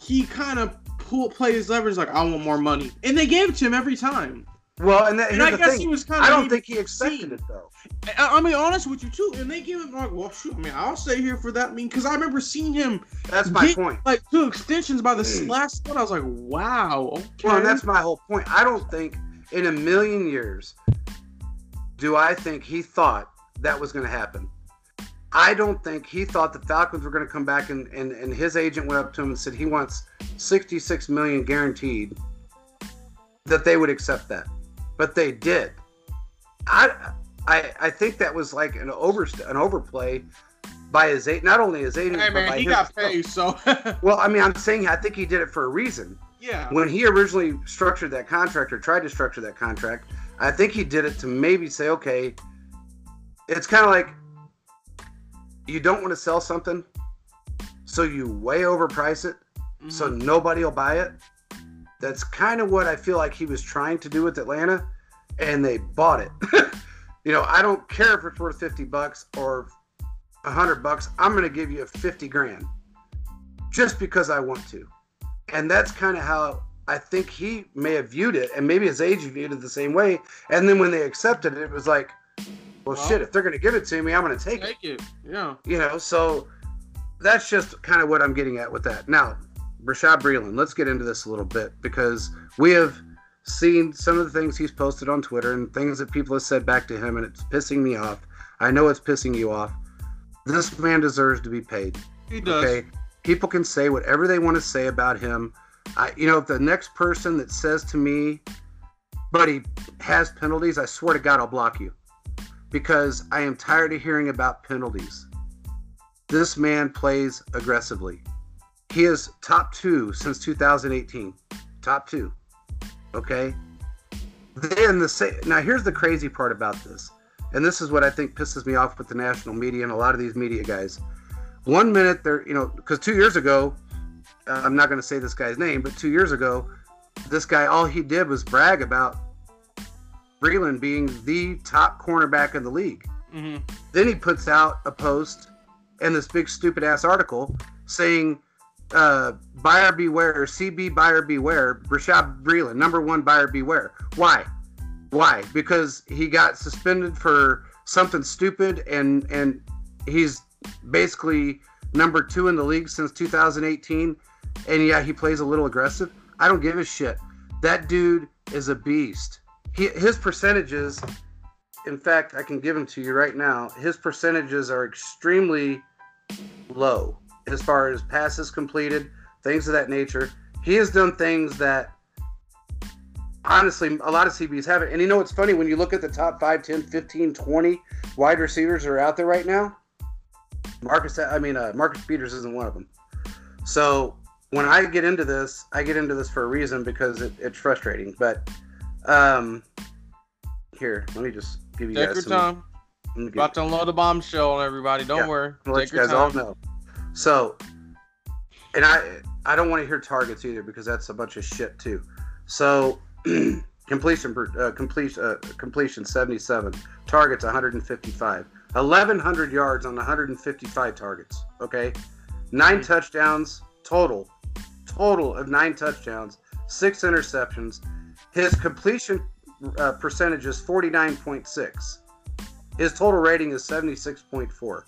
Speaker 2: he kind of pull play his leverage like I want more money, and they gave it to him every time.
Speaker 1: Well, and, that,
Speaker 2: And I
Speaker 1: the
Speaker 2: guess
Speaker 1: thing.
Speaker 2: he was kind of.
Speaker 1: I don't think he expected it though.
Speaker 2: I, I mean, honest with you too. And they gave him like, well, shoot. I mean, I'll stay here for that. I mean, because I remember seeing him
Speaker 1: That's my
Speaker 2: Get-
Speaker 1: point.
Speaker 2: like two extensions by the
Speaker 1: Mm.
Speaker 2: last one. I was like, wow. Okay.
Speaker 1: Well, and that's my whole point. I don't think in a million years do I think he thought that was going to happen. I don't think he thought the Falcons were going to come back and, and, and his agent went up to him and said he wants 66 million guaranteed that they would accept that. But they did. I I I think that was like an over an overplay by his agent, not only his agent,
Speaker 2: hey
Speaker 1: but
Speaker 2: man,
Speaker 1: by
Speaker 2: he
Speaker 1: his-
Speaker 2: got paid, so [laughs]
Speaker 1: Well, I mean, I'm saying I think he did it for a reason
Speaker 2: yeah.
Speaker 1: when he originally structured that contract or tried to structure that contract, I think he did it to maybe say, okay, it's kind of like you don't want to sell something, so you way overprice it, so
Speaker 2: Mhm.
Speaker 1: nobody will buy it. That's kind of what I feel like he was trying to do with Atlanta, and they bought it. [laughs] you know, I don't care if it's worth 50 bucks or 100 bucks. I'm going to give you a 50 grand just because I want to. And that's kind of how I think he may have viewed it, and maybe his agent viewed it the same way. And then when they accepted it, it was like, well,
Speaker 2: Well-
Speaker 1: shit, if they're going to give it to me, I'm going to take it.
Speaker 2: take it. Yeah.
Speaker 1: You know, so that's just kind of what I'm getting at with that. Now, Rashad Breeland, let's get into this a little bit because we have seen some of the things he's posted on Twitter and things that people have said back to him, and it's pissing me off. I know it's pissing you off. This man deserves to be paid.
Speaker 2: He does.
Speaker 1: Okay, people can say whatever they want to say about him. I, you know, if the next person that says to me, "But he has penalties," I swear to God, I'll block you, because I am tired of hearing about penalties. This man plays aggressively. He is top two since 2018. Top two. Okay. Then the say now here's the crazy part about this, and this is what I think pisses me off with the national media and a lot of these media guys. One minute they're you know because two years ago uh, i'm not going to say this guy's name but two years ago this guy all he did was brag about Breeland being the top cornerback in the league.
Speaker 2: Hmm
Speaker 1: then he puts out a post and this big stupid ass article saying uh, buyer beware cb buyer beware rashad Breeland, number one buyer beware. Why? Why? Because he got suspended for something stupid and and he's basically number two in the league since 2018 and yeah he plays a little aggressive. I don't give a shit. That dude is a beast. He, his percentages in fact, I can give them to you right now. His percentages are extremely low as far as passes completed, things of that nature. He has done things that honestly a lot of CBs haven't. And you know what's funny when you look at the top 5, 10, 15, 20 wide receivers that are out there right now? Marcus I mean uh, Marcus Peters isn't one of them. So when I get into this, I get into this for a reason because it, it's frustrating. But um here, let me just give you
Speaker 2: Take
Speaker 1: guys
Speaker 2: your
Speaker 1: some
Speaker 2: time. About to unload the bombshell on everybody. Don't
Speaker 1: Yeah.
Speaker 2: worry.
Speaker 1: I'll let
Speaker 2: Take
Speaker 1: you guys all know. So, and I I don't want to hear targets either because that's a bunch of shit too. So, [clears throat] completion uh, completion uh, completion 77, targets 155, 1100 yards on 155 targets. Okay, 9
Speaker 2: Mhm.
Speaker 1: touchdowns total, total of nine touchdowns, six interceptions. His completion uh, percentage is 49.6. His total rating is 76.4.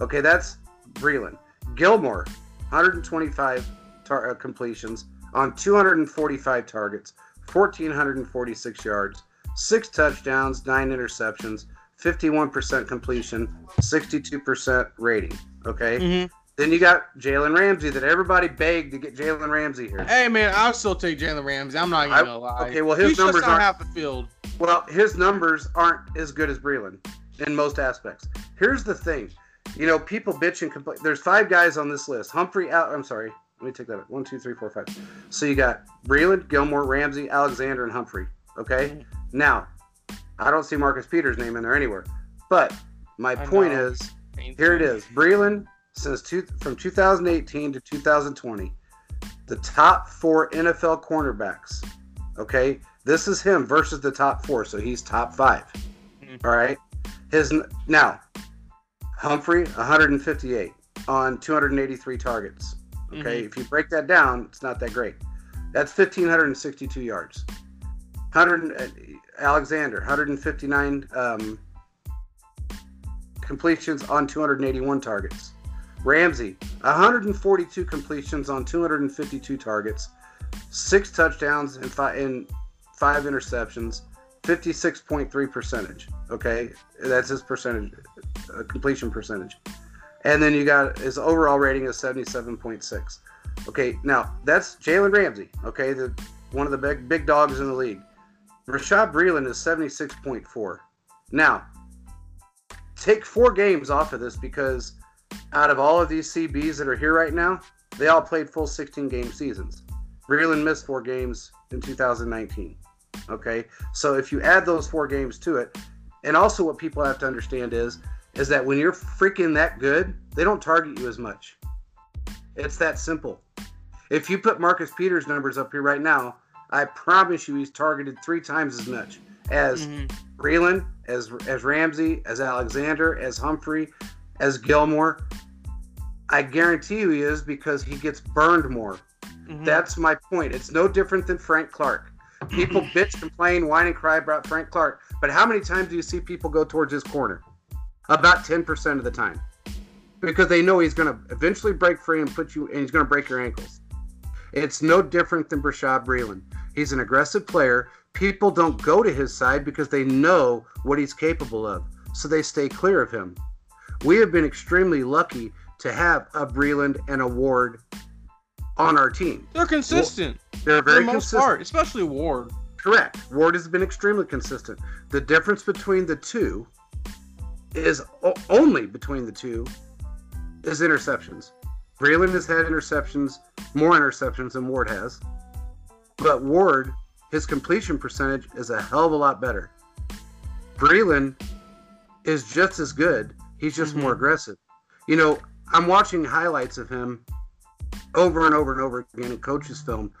Speaker 1: Okay, that's Breeland. Gilmore, 125 tar- uh, completions on 245 targets, 1,446 yards, six touchdowns, nine interceptions, 51% completion, 62% rating. Okay.
Speaker 2: Mhm.
Speaker 1: Then you got Jalen Ramsey that everybody begged to get Jalen Ramsey here.
Speaker 2: Hey man, I'll still take Jalen Ramsey. I'm not
Speaker 1: I-
Speaker 2: gonna lie.
Speaker 1: okay, well, his
Speaker 2: He's
Speaker 1: numbers aren't-
Speaker 2: half the field.
Speaker 1: Well, his numbers aren't as good as Breeland in most aspects. Here's the thing, you know, people bitch and complain. There's five guys on this list. Humphrey, Al- I'm sorry, let me take that. Back. One, two, three, four, five. So you got Breeland, Gilmore, Ramsey, Alexander, and Humphrey. Okay. Now, I don't see Marcus Peters' name in there anywhere, but my
Speaker 2: I
Speaker 1: point
Speaker 2: know.
Speaker 1: is, here it is. Breeland since two, from 2018 to 2020, the top four NFL cornerbacks. Okay, this is him versus the top four, so he's top 5
Speaker 2: Mhm.
Speaker 1: All right, his now Humphrey 158 on 283 targets. Okay,
Speaker 2: Mhm.
Speaker 1: if you break that down, it's not that great. That's 1562 yards. 100, Alexander, 159 um, completions on 281 targets. Ramsey, 142 completions on 252 targets, six touchdowns and five, and five interceptions, 56.3 percentage. Okay, that's his percentage, uh, completion percentage. And then you got his overall rating is 77.6. Okay, now that's Jalen Ramsey. Okay, the one of the big big dogs in the league. Rashad Breeland is 76.4. Now, take four games off of this because out of all of these CBs that are here right now, they all played full 16 game seasons. Breeland missed four games in 2019. Okay, so if you add those four games to it, and also what people have to understand is, is that when you're freaking that good, they don't target you as much. It's that simple. If you put Marcus Peters numbers up here right now, I promise you he's targeted three times as much as mm-hmm. Breeland, as as Ramsey, as Alexander, as Humphrey, as Gilmore. I guarantee you he is because he gets burned more. Mm-hmm. That's my point. It's no different than Frank Clark. People [clears throat] bitch, complain, whine, and cry about Frank Clark, but how many times do you see people go towards his corner? About 10% of the time. Because they know he's going to eventually break free and put you, and he's going to break your ankles. It's no different than Bashaud Breeland. He's an aggressive player. People don't go to his side because they know what he's capable of, so they stay clear of him. We have been extremely lucky to have a Breeland and a Ward on our team.
Speaker 2: They're consistent.
Speaker 1: They're very the consistent, part,
Speaker 2: especially Ward.
Speaker 1: Correct. Ward has been extremely consistent. The difference between the two is only between the two is interceptions. Breeland has had interceptions, more interceptions than Ward has. But Ward, his completion percentage is a hell of a lot better. Breeland is just as good. He's just mm-hmm. more aggressive. You know, I'm watching highlights of him over and over and over again in coaches' film.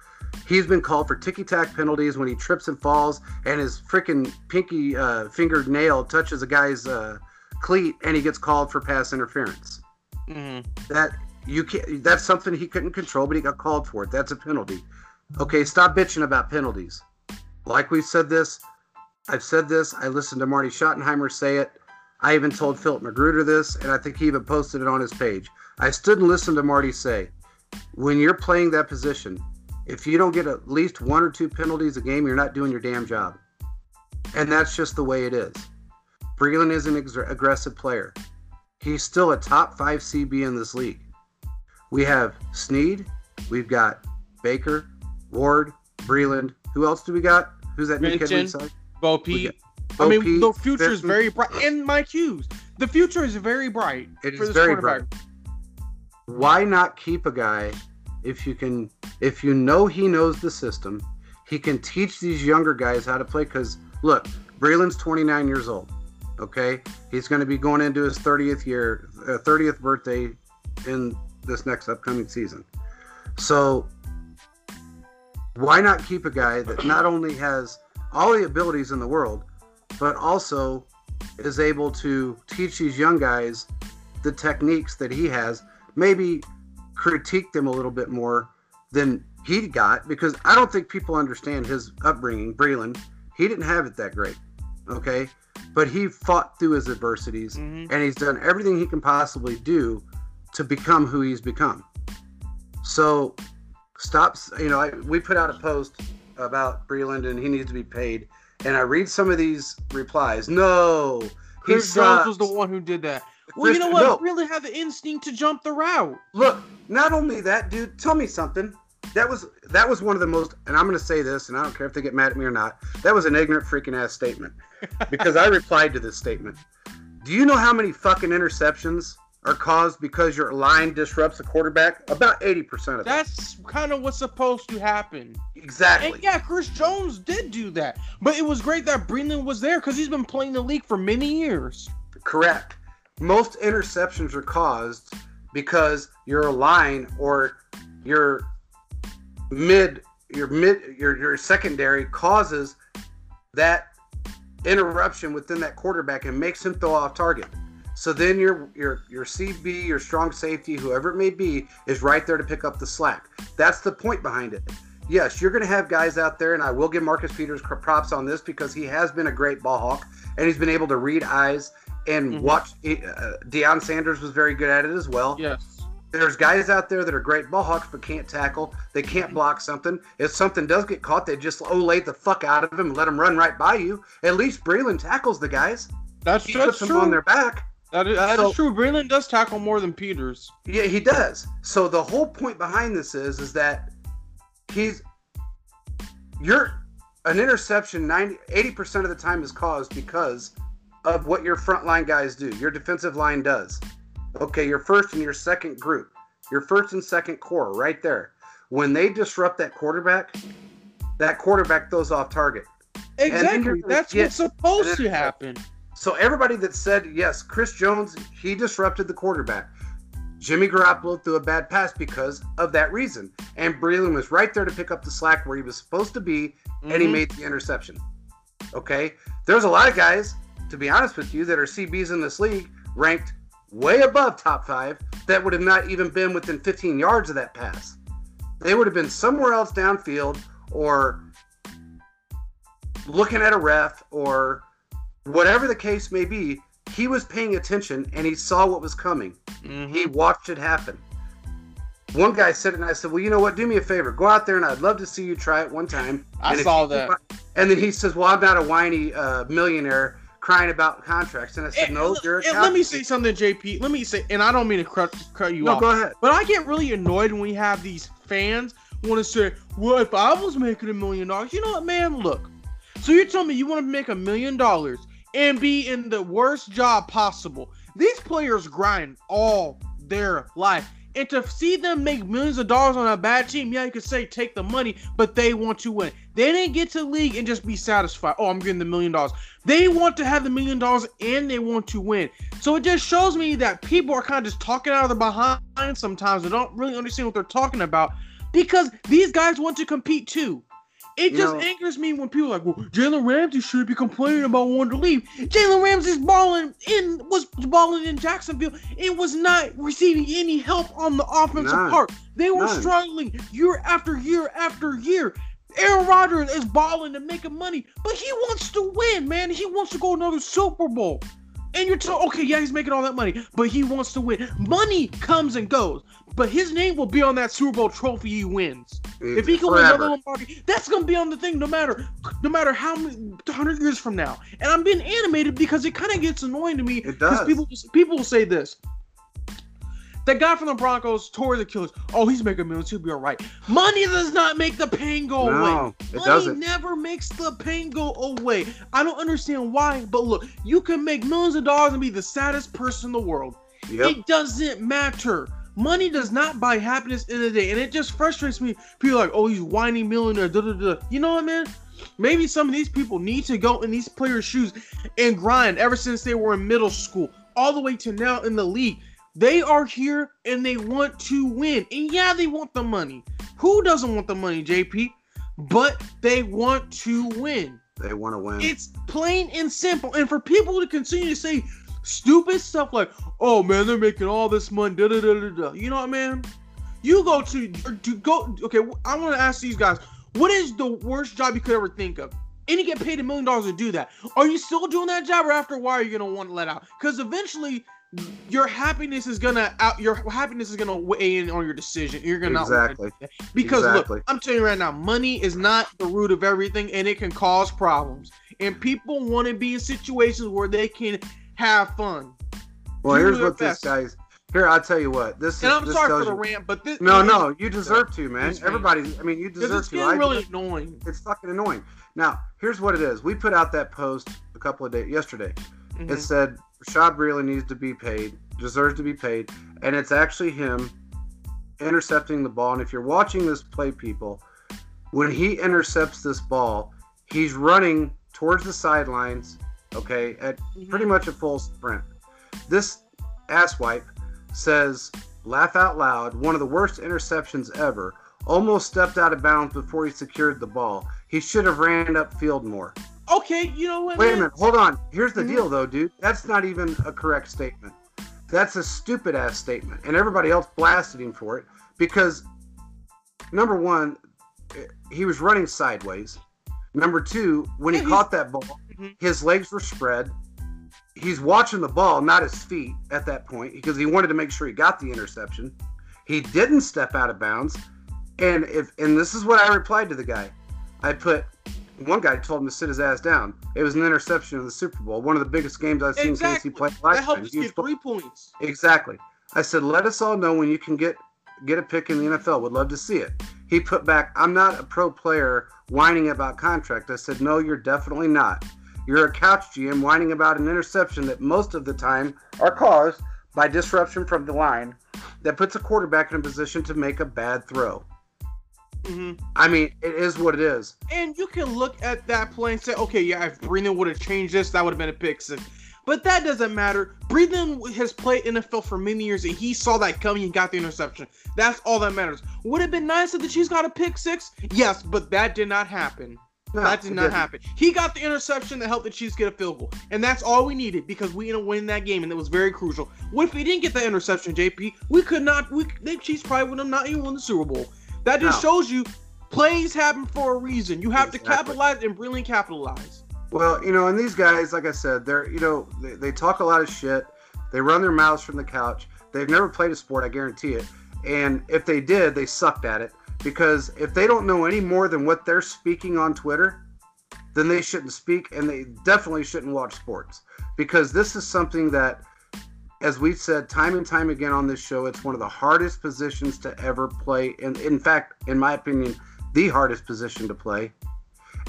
Speaker 1: He's been called for ticky tack penalties when he trips and falls, and his freaking pinky uh, fingered nail touches a guy's uh, cleat, and he gets called for pass interference. Mm-hmm. That you can That's something he couldn't control, but he got called for it. That's a penalty. Okay, stop bitching about penalties. Like we've said this, I've said this. I listened to Marty Schottenheimer say it. I even told Philip Magruder this, and I think he even posted it on his page. I stood and listened to Marty say, when you're playing that position, if you don't get at least one or two penalties a game, you're not doing your damn job. And that's just the way it is. Breeland is an ex- aggressive player. He's still a top five CB in this league. We have Sneed, we've got Baker, Ward, Breeland. Who else do we got? Who's that
Speaker 2: new kid inside? Bo Pete. Bo I mean, Pete, the future is very bright. And Mike Hughes. The future is very bright.
Speaker 1: It is very bright. Why not keep a guy if you can, if you know he knows the system, he can teach these younger guys how to play. Because look, Breeland's 29 years old. Okay, he's going to be going into his 30th year, uh, 30th birthday in this next upcoming season. So why not keep a guy that not only has all the abilities in the world, but also is able to teach these young guys the techniques that he has, maybe critique them a little bit more than he got, because I don't think people understand his upbringing. Breeland, he didn't have it that great, okay? But he fought through his adversities mm-hmm. and he's done everything he can possibly do to become who he's become. So stops. You know, I, we put out a post about Breeland and he needs to be paid. And I read some of these replies. No,
Speaker 2: Chris Jones was the one who did that. Well, you know what? No. Really have the instinct to jump the route.
Speaker 1: Look, not only that, dude. Tell me something. That was that was one of the most, and I'm going to say this, and I don't care if they get mad at me or not. That was an ignorant freaking ass statement, [laughs] because I replied to this statement. Do you know how many fucking interceptions are caused because your line disrupts the quarterback? About 80% of
Speaker 2: That's kind of what's supposed to happen.
Speaker 1: Exactly.
Speaker 2: And yeah, Chris Jones did do that. But it was great that Breeland was there because he's been playing the league for many years.
Speaker 1: Correct. Most interceptions are caused because your line or your mid your mid your your secondary causes that interruption within that quarterback and makes him throw off target. So then your your your CB, your strong safety, whoever it may be, is right there to pick up the slack. That's the point behind it. yes, you're going to have guys out there, and I will give Marcus Peters props on this because he has been a great ball hawk, and he's been able to read eyes and
Speaker 2: Mhm.
Speaker 1: watch. Uh, Deion Sanders was very good at it as well.
Speaker 2: Yes.
Speaker 1: There's guys out there that are great ball hawks but can't tackle. They can't block something. If something does get caught, they just olate the fuck out of him and let them run right by you. At least Breeland tackles the guys.
Speaker 2: That's,
Speaker 1: He
Speaker 2: that's
Speaker 1: puts them
Speaker 2: true.
Speaker 1: on their back.
Speaker 2: That is, that is
Speaker 1: So-
Speaker 2: true. Breeland does tackle more than Peters.
Speaker 1: Yeah, he does. So the whole point behind this is is that he's you're an interception 90 80% of the time is caused because of what your front line guys do. Your defensive line does. Okay, your first and your second group. Your first and second core right there. When they disrupt that quarterback, that quarterback throws off target.
Speaker 2: Exactly. That's
Speaker 1: get
Speaker 2: what's supposed to happen.
Speaker 1: So everybody that said yes, Chris Jones, he disrupted the quarterback. Jimmy Garoppolo threw a bad pass because of that reason, and Breeland was right there to pick up the slack where he was supposed to be, and he
Speaker 2: Mhm.
Speaker 1: made the interception. Okay, there's a lot of guys, to be honest with you, that are CBs in this league ranked way above top five that would have not even been within 15 yards of that pass. They would have been somewhere else downfield or looking at a ref or whatever the case may be, he was paying attention and he saw what was coming.
Speaker 2: Mhm.
Speaker 1: He watched it happen. One guy said it, and I said, "Well, you know what? Do me a favor. Go out there, and I'd love to see you try it one time."
Speaker 2: I
Speaker 1: And
Speaker 2: saw that.
Speaker 1: And then he says, "Well, I'm not a whiny uh, millionaire crying about contracts." And I said,
Speaker 2: And-
Speaker 1: "No, you're." Eh, a
Speaker 2: and let me
Speaker 1: captain."
Speaker 2: say something, JP. Let me say, and I don't mean to cut, cut you
Speaker 1: No,
Speaker 2: off,
Speaker 1: go ahead.
Speaker 2: but I get really annoyed when we have these fans want to say, "Well, if I was making a million dollars, you know what, man? Look, so you're telling me you want to make a million dollars and be in the worst job possible? These players grind all their life." And to see them make millions of dollars on a bad team, yeah, you could say take the money, but they want to win. They didn't get to league and just be satisfied. Oh, I'm getting the million dollars. They want to have the million dollars and they want to win. So it just shows me that people are kind of just talking out of the behind sometimes. They don't really understand what they're talking about because these guys want to compete too. It
Speaker 1: You
Speaker 2: just
Speaker 1: know-
Speaker 2: angers me when people are like, well, Jalen Ramsey should be complaining about wanting to leave. Jalen Ramsey's balling in was balling in Jacksonville and was not receiving any help on the offensive
Speaker 1: None.
Speaker 2: part. They were
Speaker 1: None.
Speaker 2: struggling year after year after year. Aaron Rodgers is balling and making money, but he wants to win, man. He wants to go another Super Bowl. And you're telling, okay, yeah, he's making all that money, but he wants to win. Money comes and goes, but his name will be on that Super Bowl trophy he wins. If he can win
Speaker 1: Forever.
Speaker 2: another Lombardi, that's gonna be on the thing, no matter, no matter how many hundred years from now. And I'm being animated because it kind of gets annoying to me.
Speaker 1: It does.
Speaker 2: people, people will say this. That guy from the Broncos tore the Killers. Oh, he's making millions. He'll be all right. Money does not make the pain go away.
Speaker 1: No, it
Speaker 2: Money
Speaker 1: doesn't.
Speaker 2: never makes the pain go away. I don't understand why, but look, you can make millions of dollars and be the saddest person in the world.
Speaker 1: Yep.
Speaker 2: It doesn't matter. Money does not buy happiness in the day, and it just frustrates me. People are like, oh, he's whiny millionaire. Da, da, da. You know what, man? Maybe some of these people need to go in these players' shoes and grind ever since they were in middle school, all the way to now in the league. They are here and they want to win. And yeah, they want the money. Who doesn't want the money, JP? But they want to win.
Speaker 1: They want to win.
Speaker 2: It's plain and simple. And for people to continue to say stupid stuff like, "Oh man, they're making all this money," da da da da da. You know what, man? You go to to go. Okay, I want to ask these guys, what is the worst job you could ever think of? And you get paid a million dollars to do that. Are you still doing that job, or after a while, you're gonna want to let out? Because eventually, your happiness is gonna out. Your happiness is gonna weigh in on your decision. You're gonna
Speaker 1: Exactly.
Speaker 2: because
Speaker 1: Exactly.
Speaker 2: look, I'm telling you right now, money is not the root of everything, and it can cause problems. And people want to be in situations where they can have fun.
Speaker 1: well,
Speaker 2: do
Speaker 1: here's what this
Speaker 2: best.
Speaker 1: guy's. Here, I'll tell you what. This
Speaker 2: And
Speaker 1: is.
Speaker 2: I'm
Speaker 1: this
Speaker 2: sorry for the
Speaker 1: you-
Speaker 2: rant, but this
Speaker 1: No, no, you deserve to, man.
Speaker 2: It's.
Speaker 1: Everybody. I mean, you deserve
Speaker 2: it's
Speaker 1: to.
Speaker 2: getting
Speaker 1: I
Speaker 2: really
Speaker 1: do.
Speaker 2: annoying.
Speaker 1: It's fucking annoying. Now, here's what it is. We put out that post a couple of days yesterday.
Speaker 2: Mhm.
Speaker 1: It said Rashad really needs to be paid, deserves to be paid, and it's actually him intercepting the ball. And if you're watching this play, people, when he intercepts this ball, he's running towards the sidelines, okay, at pretty much a full sprint. This asswipe says, laugh out loud, one of the worst interceptions ever. Almost stepped out of bounds before he secured the ball. He should have ran upfield more.
Speaker 2: Okay, you know what?
Speaker 1: Wait a minute, hold on. Here's the
Speaker 2: Mhm.
Speaker 1: deal, though, dude. That's not even a correct statement. That's a stupid ass statement, and everybody else blasted him for it because, number one, he was running sideways. Number two, when
Speaker 2: Yeah,
Speaker 1: he caught that ball,
Speaker 2: Mhm.
Speaker 1: his legs were spread. He's watching the ball, not his feet at that point, because he wanted to make sure he got the interception. He didn't step out of bounds. And if and this is what I replied to the guy. I put one guy told him to sit his ass down. It was an interception in the Super Bowl, one of the biggest games I've seen
Speaker 2: Exactly.
Speaker 1: Casey play
Speaker 2: That helped us get three points.
Speaker 1: Exactly. I said, let us all know when you can get get a pick in the NFL. Would love to see it. He put back, I'm not a pro player whining about contract. I said, no, you're definitely not. You're a couch GM whining about an interception that most of the time are caused by disruption from the line that puts a quarterback in a position to make a bad throw.
Speaker 2: hmm
Speaker 1: I mean, it is what it is.
Speaker 2: And you can look at that play and say, okay, yeah, if Breeland would have changed this, that would have been a pick six. But that doesn't matter. Breeland has played NFL for many years, and he saw that coming and got the interception. That's all that matters. Would it have been nice if the Chiefs got a pick six? Yes, but that did not happen.
Speaker 1: No,
Speaker 2: that did not happen. He got the interception that helped the Chiefs get a field goal, and that's all we needed because we ended up winning that game, and it was very crucial. What if he didn't get that interception, JP? We could not. We the Chiefs probably would have not even won the Super Bowl. That just
Speaker 1: No.
Speaker 2: shows you plays happen for a reason. You have to capitalize and brilliantly capitalize.
Speaker 1: Well, you know, and these guys, like I said, they're you know they, they talk a lot of shit. They run their mouths from the couch. They've never played a sport, I guarantee it. And if they did, they sucked at it because if they don't know any more than what they're speaking on Twitter, then they shouldn't speak, and they definitely shouldn't watch sports because this is something that, as we've said time and time again on this show, it's one of the hardest positions to ever play. And in fact, in my opinion, the hardest position to play.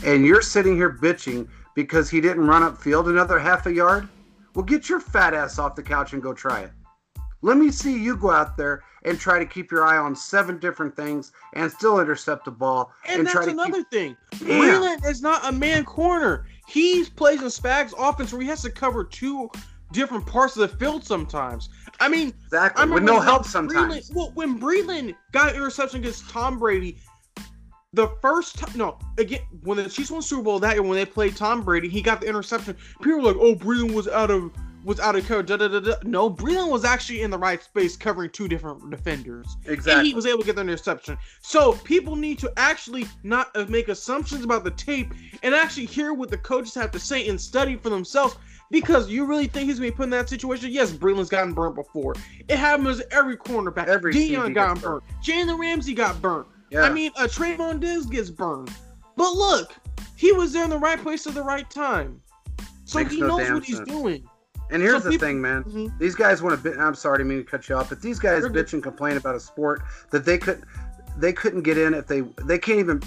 Speaker 1: And you're sitting here bitching because he didn't run upfield another half a yard? Well, get your fat ass off the couch and go try it. Let me see you go out there and try to keep your eye on seven different things and still intercept the ball
Speaker 2: And,
Speaker 1: try
Speaker 2: that's another thing.
Speaker 1: Yeah.
Speaker 2: Breeland is not a man corner. He plays in Spags offense where he has to cover two different parts of the field sometimes. I mean,
Speaker 1: keep exactly
Speaker 2: I
Speaker 1: with no help
Speaker 2: Breeland-
Speaker 1: sometimes.
Speaker 2: well, when Breeland got an interception against Tom Brady, the first time, no, again, when the Chiefs won Super Bowl that year, when they played Tom Brady, he got the interception. People were like, "Oh, Breeland was out of was out of cover." Da, da, da, da. No, Breeland was actually in the right space, covering two different defenders, and
Speaker 1: Exactly.
Speaker 2: he was able to get the interception. So people need to actually not uh, make assumptions about the tape and actually hear what the coaches have to say and study for themselves. Because you really think he's gonna be put in that situation? Yes, Breeland's gotten burnt before. It happens every cornerback.
Speaker 1: Every Deion
Speaker 2: got
Speaker 1: gets
Speaker 2: burnt. Jalen Ramsey got burnt.
Speaker 1: yeah.
Speaker 2: I mean, uh, Trevon Diggs gets burned. But look, he was there in the right place at the right time. So
Speaker 1: Makes
Speaker 2: he
Speaker 1: no
Speaker 2: knows what he's
Speaker 1: sense.
Speaker 2: doing.
Speaker 1: And here's
Speaker 2: so
Speaker 1: the
Speaker 2: people-
Speaker 1: thing, man.
Speaker 2: Mhm.
Speaker 1: These guys want to. Bit, I'm sorry, I mean to cut you off, but these guys
Speaker 2: good.
Speaker 1: bitch and complain about a sport that they could, they couldn't get in if they, they can't even.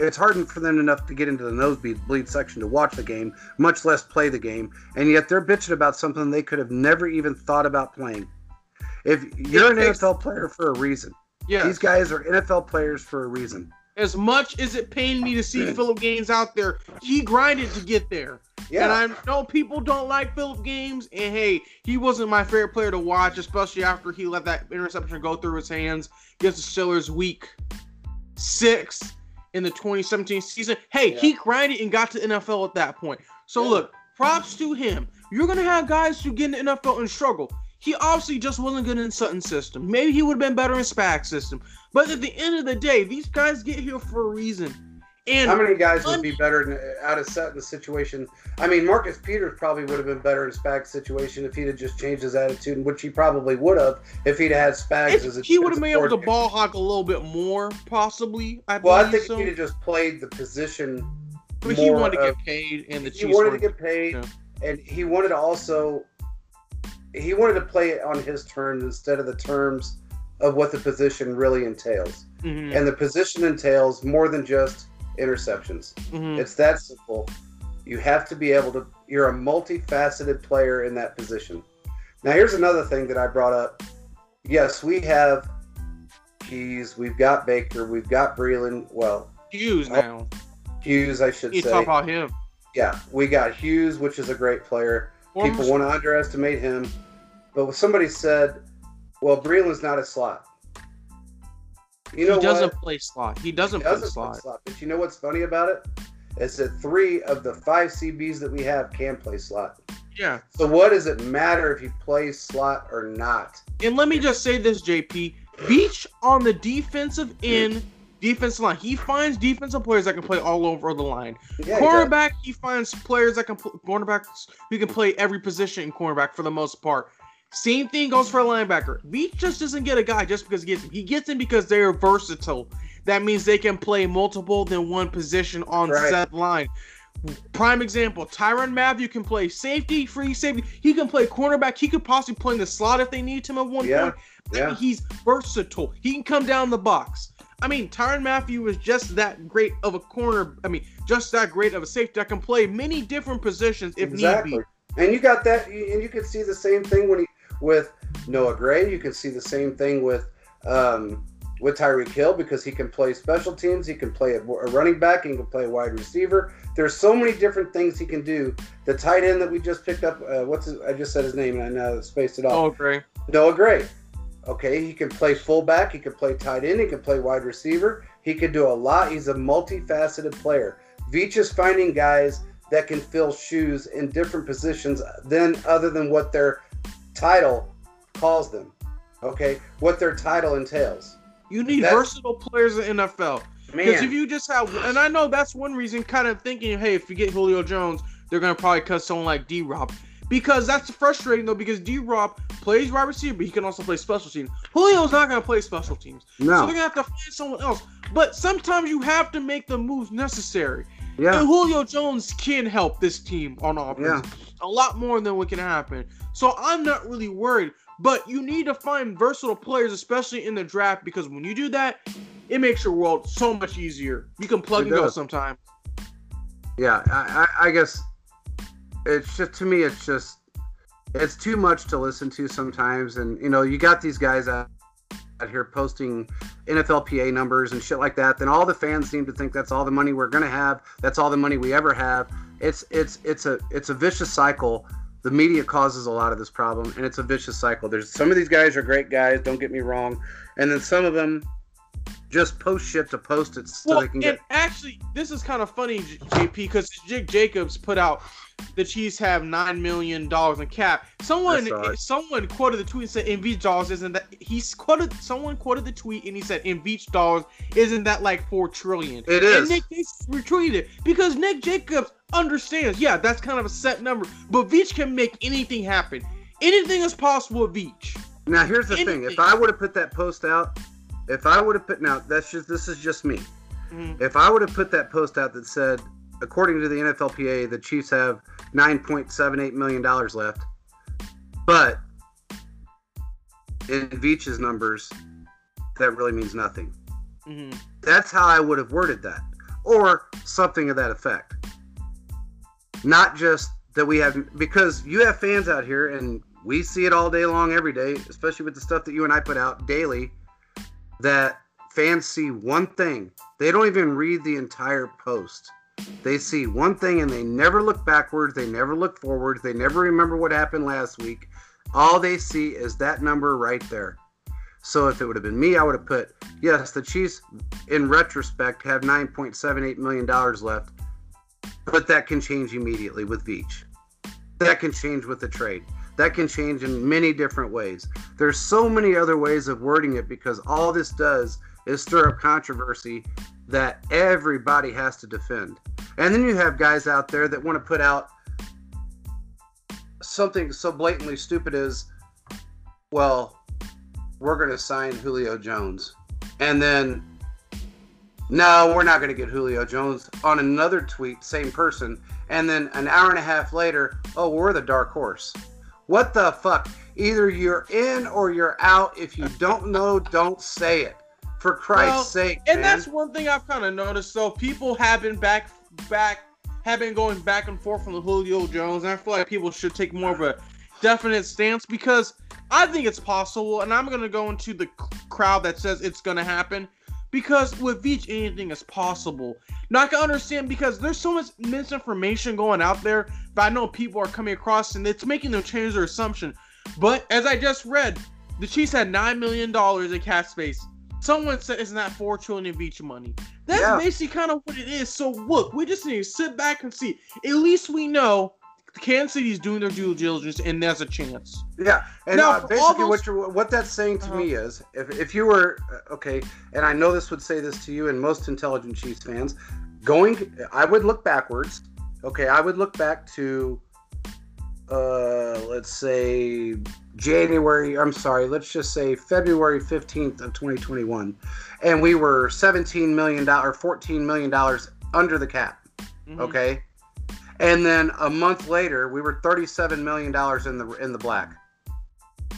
Speaker 1: It's hard for them enough to get into the nosebleed bleed section to watch the game, much less play the game, and yet they're bitching about something they could have never even thought about playing. If you're an
Speaker 2: takes-
Speaker 1: NFL player for a reason,
Speaker 2: Yeah.
Speaker 1: these guys are NFL players for a reason.
Speaker 2: As much as it pained me to see Philip Gaines out there, he grinded to get there. And I know people don't like Philip Gaines, and hey, he wasn't my favorite player to watch, especially after he let that interception go through his hands against the Steelers week six in the 2017 season. Hey,
Speaker 1: Yeah.
Speaker 2: he grinded and got to NFL at that point. So
Speaker 1: Yeah.
Speaker 2: look, props to him. You're gonna have guys who get in the NFL and struggle. He obviously just wasn't good in Sutton's system. Maybe he would have been better in Spag's system. But at the end of the day, these guys get here for a reason. And
Speaker 1: How many guys would be better in, out of set in the situation? I mean, Marcus Peters probably would have been better in Spag's situation if he'd have just changed his attitude, which he probably would have if he'd had Spags as a
Speaker 2: he would have been able to ball hawk a little bit more, possibly. I
Speaker 1: Well, I think
Speaker 2: so.
Speaker 1: he'd have just played the position,
Speaker 2: but he wanted to
Speaker 1: of-
Speaker 2: get paid, and the
Speaker 1: he
Speaker 2: Chiefs
Speaker 1: wanted to get paid,
Speaker 2: Yeah.
Speaker 1: and he wanted to also he wanted to play it on his terms instead of the terms of what the position really entails.
Speaker 2: Mhm,
Speaker 1: And the position entails more than just interceptions.
Speaker 2: mhm.
Speaker 1: It's that simple. You have to be able to. You're a multifaceted player in that position. Now, here's another thing that I brought up. Yes, we have Keys, we've got Baker, we've got Breeland. Well,
Speaker 2: Hughes now.
Speaker 1: Hughes, I should
Speaker 2: You
Speaker 1: say.
Speaker 2: talk about him.
Speaker 1: yeah, we got Hughes, which is a great player. People want to underestimate him, but somebody said, "Well, Breeland's not a slot." You know
Speaker 2: he doesn't
Speaker 1: what?
Speaker 2: play slot. He doesn't,
Speaker 1: He doesn't
Speaker 2: play
Speaker 1: play
Speaker 2: slot.
Speaker 1: slot. But you know what's funny about it? it? Is that three of the five CBs that we have can play slot.
Speaker 2: Yeah.
Speaker 1: So what does it matter if he plays slot or not?
Speaker 2: And let me just say this, JP. Veach on the defensive hmm. end defensive line. He finds defensive players that can play all over the line.
Speaker 1: Yeah,
Speaker 2: cornerback, he finds players that can cornerbacks who can play every position in cornerback for the most part. Same thing goes for a linebacker. Veach just doesn't get a guy just because he gets him. He gets him because they're versatile. That means they can play multiple than one position on
Speaker 1: Right.
Speaker 2: set line. Prime example: Tyrann Mathieu can play safety, free safety. He can play cornerback. He could possibly play in the slot if they need him at one
Speaker 1: Yeah,
Speaker 2: point. I
Speaker 1: yeah.
Speaker 2: mean, he's versatile. He can come down the box. I mean, Tyrann Mathieu is just that great of a corner. I mean, just that great of a safety that can play many different positions if
Speaker 1: exactly.
Speaker 2: need be.
Speaker 1: And you got that, and you can see the same thing when he with Noah Gray. You can see the same thing with um, with Tyreek Hill because he can play special teams. He can play a, running back. He can play a wide receiver. There's so many different things he can do. The tight end that we just picked up, uh, what's his, I just said his name and I now spaced it off.
Speaker 2: Oh, great.
Speaker 1: Noah Gray. Okay, he can play fullback. He can play tight end. He can play wide receiver. He can do a lot. He's a multifaceted player. Veach is finding guys that can fill shoes in different positions than other than what their title calls them. Okay, what their title entails.
Speaker 2: You need
Speaker 1: That's-
Speaker 2: versatile players in NFL. Because if you just have, and I know that's one reason, kind of thinking, hey, if you get Julio Jones, they're gonna probably cut someone like D. Rob. Because that's frustrating though, because D. Rob plays wide receiver, but he can also play special teams. Julio's not gonna play special teams, so they're gonna have to find someone else. But sometimes you have to make the moves necessary.
Speaker 1: Yeah,
Speaker 2: And Julio Jones can help this team on offense
Speaker 1: Yeah.
Speaker 2: a lot more than what can happen. So I'm not really worried. But you need to find versatile players, especially in the draft, because when you do that, it makes your world so much easier. You can plug
Speaker 1: It
Speaker 2: and go sometimes.
Speaker 1: yeah. I, I, I guess it's just to me, it's just it's too much to listen to sometimes. And you know, you got these guys out here posting NFLPA numbers and shit like that. Then all the fans seem to think that's all the money we're gonna have. That's all the money we ever have. It's it's it's a it's a vicious cycle. The media causes a lot of this problem, and it's a vicious cycle. There's some of these guys are great guys. Don't get me wrong, and then some of them just post shit to post it so
Speaker 2: well,
Speaker 1: they can get.
Speaker 2: and actually, this is kind of funny, JP, because Jake Jacobs put out the Chiefs have nine million dollars in cap. Someone,
Speaker 1: I saw it.
Speaker 2: someone quoted the tweet and said, "In Veach dollars isn't that?" He's quoted. Someone quoted the tweet and he said, "In Veach dollars isn't that like four trillion?
Speaker 1: It
Speaker 2: And. Nick Jacobs retweeted because Nick Jacobs understands. Yeah, that's kind of a set number, but Veach can make anything happen. Anything is possible with Veach.
Speaker 1: Now here's the thing: if I would have put that post out, if I would have put now that's just this is just me.
Speaker 2: Mhm.
Speaker 1: If I would have put that post out that said, according to the NFLPA, the Chiefs have 9.78 million dollars left, but in Veach's numbers, that really means nothing.
Speaker 2: Mhm.
Speaker 1: That's how I would have worded that, or something of that effect. Not just that we have, because you have fans out here, and we see it all day long, every day, especially with the stuff that you and I put out daily. That fans see one thing; they don't even read the entire post. They see one thing, and they never look backwards. They never look forwards. They never remember what happened last week. All they see is that number right there. So if it would have been me, I would have put yes, the Chiefs in retrospect have 9.78 million dollars left, but that can change immediately with Veach. That can change with the trade. That can change in many different ways. There's so many other ways of wording it because all this does is stir up controversy that everybody has to defend. And then you have guys out there that want to put out something so blatantly stupid as, well, we're going to sign Julio Jones. And then, no, we're not going to get Julio Jones on another tweet, same person. And then an hour and a half later, oh, we're the dark horse. What the fuck? Either you're in or you're out. If you don't know, don't say it. For Christ's
Speaker 2: Well,
Speaker 1: sake.
Speaker 2: And
Speaker 1: man.
Speaker 2: that's one thing I've kind of noticed. So people have been back, back, have been going back and forth from the Julio Jones, and I feel like people should take more of a definite stance because I think it's possible, and I'm gonna go into the crowd that says it's gonna happen. Because with Veach, anything is possible. Now I can understand because there's so much misinformation going out there that I know people are coming across, and it's making them change their assumption. But as I just read, the Chiefs had nine million dollars in cap space. Someone said isn't that four trillion in Veach money? That's
Speaker 1: Yeah.
Speaker 2: basically kind of what it is. So look, we just need to sit back and see. At least we know Kansas City's doing their due diligence, and there's a chance.
Speaker 1: Yeah, and
Speaker 2: Now,
Speaker 1: uh, basically,
Speaker 2: those-
Speaker 1: what you're, what that's saying to
Speaker 2: Uh-huh.
Speaker 1: me is, if, if you were uh, okay, and I know this would say this to you and most intelligent Chiefs fans, going, I would look backwards. Okay, I would look back to, uh, let's say January. I'm sorry, let's just say February 15th of 2021, and we were 17 million dollar, 14 million dollars under the cap.
Speaker 2: Mhm.
Speaker 1: Okay. And then a month later, we were thirty-seven million dollars in the in the black.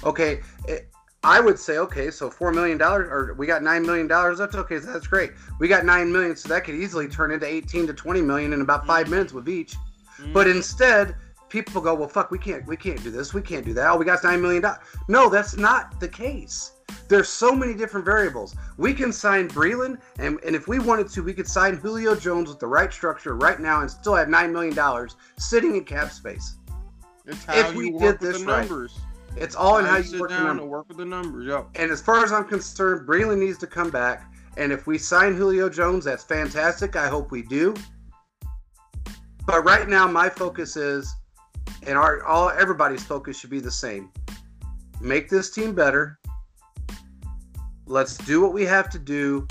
Speaker 1: Okay, it, I would say okay, so four million dollars, or we got nine million dollars. That's okay, that's great. We got nine million, so that could easily turn into eighteen to twenty million in about 5
Speaker 2: Mhm.
Speaker 1: minutes with each.
Speaker 2: Mhm.
Speaker 1: But instead, people go, well, fuck, we can't, we can't do this, we can't do that. Oh, we got nine million dollars. No, that's not the case. There's so many different variables. We can sign Breeland, and, and if we wanted to, we could sign Julio Jones with the right structure right now and still have nine million dollars sitting in cap space.
Speaker 2: it's how
Speaker 1: if
Speaker 2: you
Speaker 1: we
Speaker 2: work
Speaker 1: did
Speaker 2: with
Speaker 1: this
Speaker 2: the
Speaker 1: right.
Speaker 2: numbers.
Speaker 1: It's all in
Speaker 2: How
Speaker 1: how
Speaker 2: you sit
Speaker 1: work the
Speaker 2: down
Speaker 1: numbers.
Speaker 2: and work with the numbers. Yep.
Speaker 1: And as far as I'm concerned, Breeland needs to come back. And if we sign Julio Jones, that's fantastic. I hope we do. But right now, my focus is, and our all everybody's focus should be the same: make this team better. Let's do what we have to do,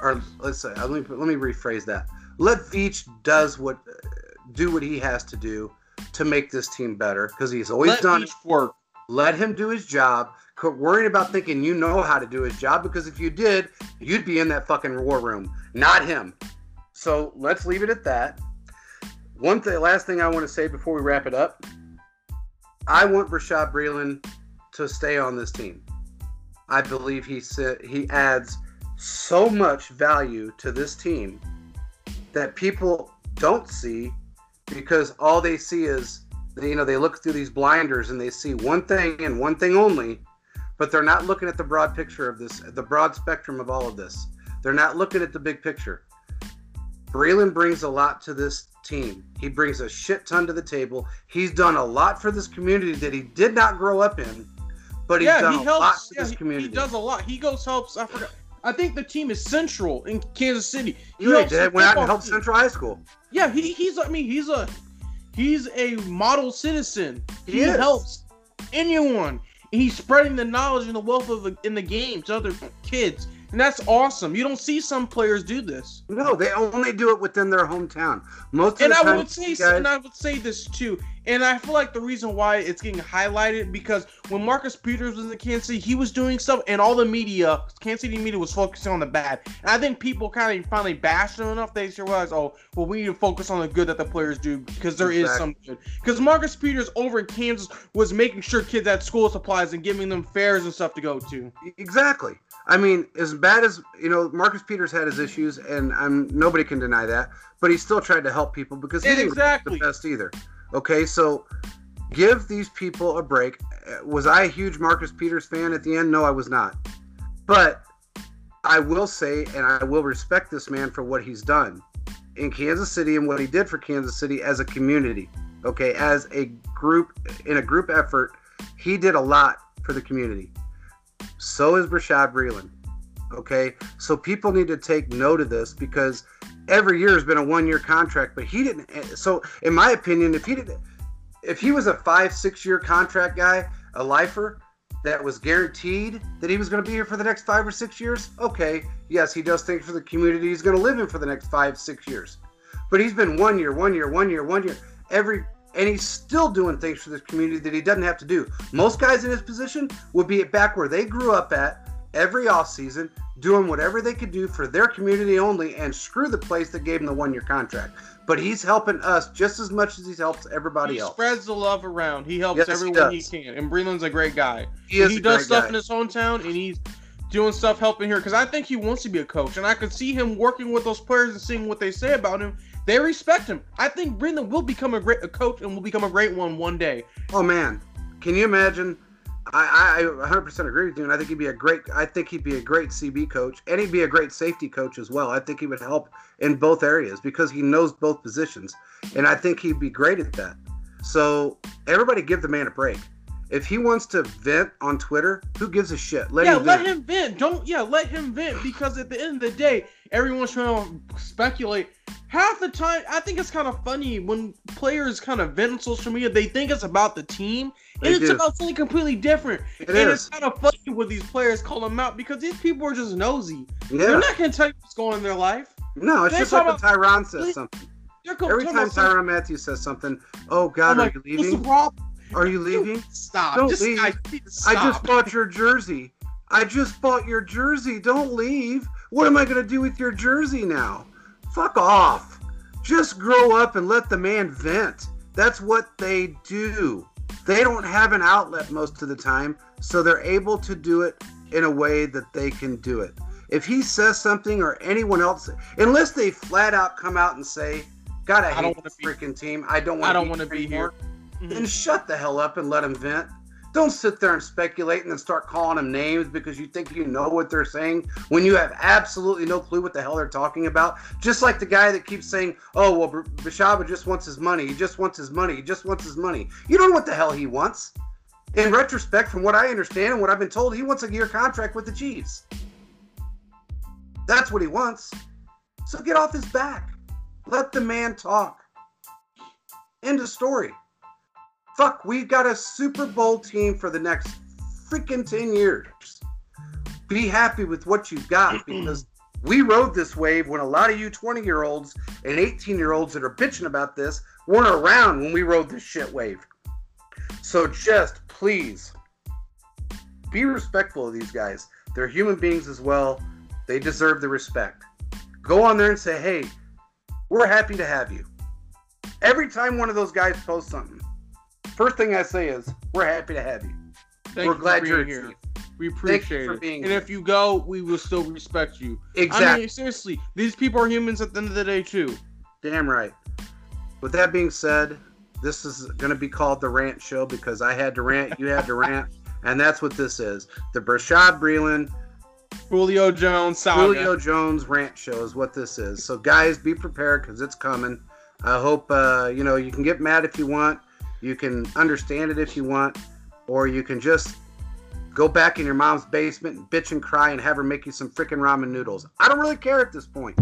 Speaker 1: or let's say, let me let me rephrase that. Let Veach does what do what he has to do to make this team better because he's always
Speaker 2: Let
Speaker 1: done
Speaker 2: each work.
Speaker 1: Let him do his job. Quit worrying about thinking you know how to do his job because if you did, you'd be in that fucking war room, not him. So let's leave it at that. One thing, last thing I want to say before we wrap it up. I want Rashad Breeland to stay on this team. I believe he sa- he adds so much value to this team that people don't see because all they see is you know they look through these blinders and they see one thing and one thing only but they're not looking at the broad picture of this the broad spectrum of all of this. They're not looking at the big picture. Breeland brings a lot to this team. He brings a shit ton to the table. He's done a lot for this community that he did not grow up in but he's
Speaker 2: yeah,
Speaker 1: done
Speaker 2: he
Speaker 1: a lot
Speaker 2: helps. Yeah,
Speaker 1: this
Speaker 2: he,
Speaker 1: community
Speaker 2: he does a lot. He goes helps. I forgot. I think the team is Central in Kansas City. He helps
Speaker 1: did went out and helped
Speaker 2: team.
Speaker 1: Central High School
Speaker 2: Yeah, he, he's. I mean, he's a he's a model citizen. He,
Speaker 1: He
Speaker 2: helps anyone. He's spreading the knowledge and the wealth of the, in the game to other kids, and that's awesome. You don't see some players do this.
Speaker 1: no they only do it within their hometown most of
Speaker 2: And I
Speaker 1: time
Speaker 2: would say,
Speaker 1: guys-
Speaker 2: and I would say this too. And I feel like the reason why it's getting highlighted because when Marcus Peters was in Kansas City, he was doing stuff, and all the media, Kansas City media, was focusing on the bad. And I think people kind of finally bashed him enough. They realized, oh, well, we need to focus on the good that the players do because there is
Speaker 1: Exactly.
Speaker 2: some good. Because Marcus Peters over in Kansas was making sure kids had school supplies and giving them fairs and stuff to go to.
Speaker 1: Exactly. I mean, as bad as you know, Marcus Peters had his issues, and I'm nobody can deny that. But he still tried to help people because he didn't the best either. Okay, so give these people a break. Uh, Was I a huge Marcus Peters fan at the end? No, I was not. But I will say, and I will respect this man for what he's done in Kansas City and what he did for Kansas City as a community. Okay, as a group in a group effort, he did a lot for the community. So is Bashaud Breeland. Okay, so people need to take note of this because every year has been a one-year contract, but he didn't. Eh, so, in my opinion, if he didn't, if he was a five, six-year contract guy, a lifer that was guaranteed that he was going to be here for the next five or six years, okay, yes, he does things for the community he's going to live in for the next five, six years. But he's been one year, one year, one year, one year, every, and he's still doing things for this community that he doesn't have to do. Most guys in his position would be back where they grew up at every offseason, doing whatever they could do for their community only, and screw the place that gave him the one year contract. But he's helping us just as much as he helps everybody else.
Speaker 2: He
Speaker 1: else.
Speaker 2: spreads the love around. He helps
Speaker 1: Yes,
Speaker 2: everyone he,
Speaker 1: does.
Speaker 2: can. And Breeland's a great guy.
Speaker 1: He
Speaker 2: he does stuff
Speaker 1: guy.
Speaker 2: in his hometown and he's doing stuff helping here because I think he wants to be a coach and I could see him working with those players and seeing what they say about him. They respect him. I think Brendan will become a great a coach and will become a great one one day.
Speaker 1: Oh man, can you imagine? I, I 100% agree with you, and I think he'd be a great. I think he'd be a great CB coach, and he'd be a great safety coach as well. I think he would help in both areas because he knows both positions, and I think he'd be great at that. So everybody, give the man a break. If he wants to vent on Twitter, who gives a shit? Let
Speaker 2: yeah,
Speaker 1: him
Speaker 2: let
Speaker 1: vent.
Speaker 2: him vent. Don't yeah, let him vent because at the end of the day, everyone's trying to speculate. half the time I think it's kind of funny when players kind of vent on social media. They think it's about the team, and
Speaker 1: They
Speaker 2: it's
Speaker 1: do.
Speaker 2: about something completely different.
Speaker 1: It
Speaker 2: and
Speaker 1: is.
Speaker 2: it's kind of funny when these players call them out because these people are just nosy.
Speaker 1: Yeah.
Speaker 2: They're not gonna tell you what's going on in their life.
Speaker 1: No, it's
Speaker 2: They
Speaker 1: just like when Tyrann says something. Every time Tyrann Matthews says something, oh God,
Speaker 2: I'm
Speaker 1: are
Speaker 2: like,
Speaker 1: you
Speaker 2: what's the
Speaker 1: leaving?
Speaker 2: problem?
Speaker 1: Are you leaving?
Speaker 2: Stop.
Speaker 1: Don't
Speaker 2: Just,
Speaker 1: leave.
Speaker 2: I, you need to
Speaker 1: I just bought your jersey. I just bought your jersey. Don't leave. What am I going to do with your jersey now? Fuck off. Just grow up and let the man vent. That's what they do. They don't have an outlet most of the time, so they're able to do it in a way that they can do it. If he says something or anyone else, unless they flat out come out and say, God, I,
Speaker 2: I
Speaker 1: hate
Speaker 2: don't
Speaker 1: this
Speaker 2: be-
Speaker 1: freaking team. I don't want
Speaker 2: I don't
Speaker 1: want to
Speaker 2: be here. Mhm.
Speaker 1: then shut the hell up and let them vent. Don't sit there and speculate and then start calling them names because you think you know what they're saying when you have absolutely no clue what the hell they're talking about. Just like the guy that keeps saying, "Oh, well, B- Bashaba just wants his money. He just wants his money. He just wants his money." You don't know what the hell he wants. In retrospect, from what I understand and what I've been told, he wants a year contract with the Chiefs. That's what he wants. So get off his back. Let the man talk. End of story. Fuck, we've got a Super Bowl team for the next freaking 10 years. Be happy with what you've got [clears throat] because we rode this wave when a lot of you 20 year olds and 18 year olds that are bitching about this weren't around when we rode this shit wave. So just please be respectful of these guys. They're human beings as well. They deserve the respect. Go on there and say, hey, we're happy to have you. Every time one of those guys posts something, first thing I say is, we're happy to have you.
Speaker 2: Thank
Speaker 1: we're
Speaker 2: you
Speaker 1: glad
Speaker 2: for
Speaker 1: you're
Speaker 2: being here. We appreciate it. and
Speaker 1: here.
Speaker 2: if you go, we will still respect you. I
Speaker 1: Exactly.
Speaker 2: mean, seriously, these people are humans at the end of the day too.
Speaker 1: Damn right. With that being said, this is going to be called the rant show because I had to rant, you had to rant, [laughs] and that's what this is. The Bashaud Breeland,
Speaker 2: Julio Jones, saga.
Speaker 1: Julio Jones rant show is what this is. So guys, be prepared because it's coming. I hope uh, you know you can get mad if you want, you can understand it if you want, or you can just go back in your mom's basement and bitch and cry and have her make you some freaking ramen noodles. I don't really care at this point.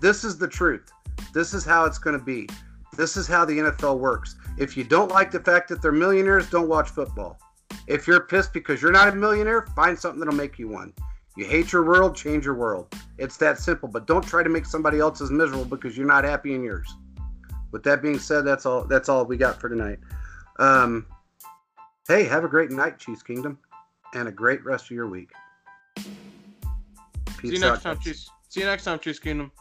Speaker 1: This is the truth. This is how it's going to be. This is how the NFL works. If you don't like the fact that they're millionaires, don't watch football. If you're pissed because you're not a millionaire, find something that'll make you one. You hate your world, change your world. It's that simple, but don't try to make somebody else's miserable because you're not happy in yours. With that being said, that's all that's all we got for tonight. Um, hey, have a great night, Chiefs Kingdom, and a great rest of your week. Peace
Speaker 2: See you next
Speaker 1: out,
Speaker 2: time,
Speaker 1: guys.
Speaker 2: Chiefs. See you next time, Chiefs Kingdom.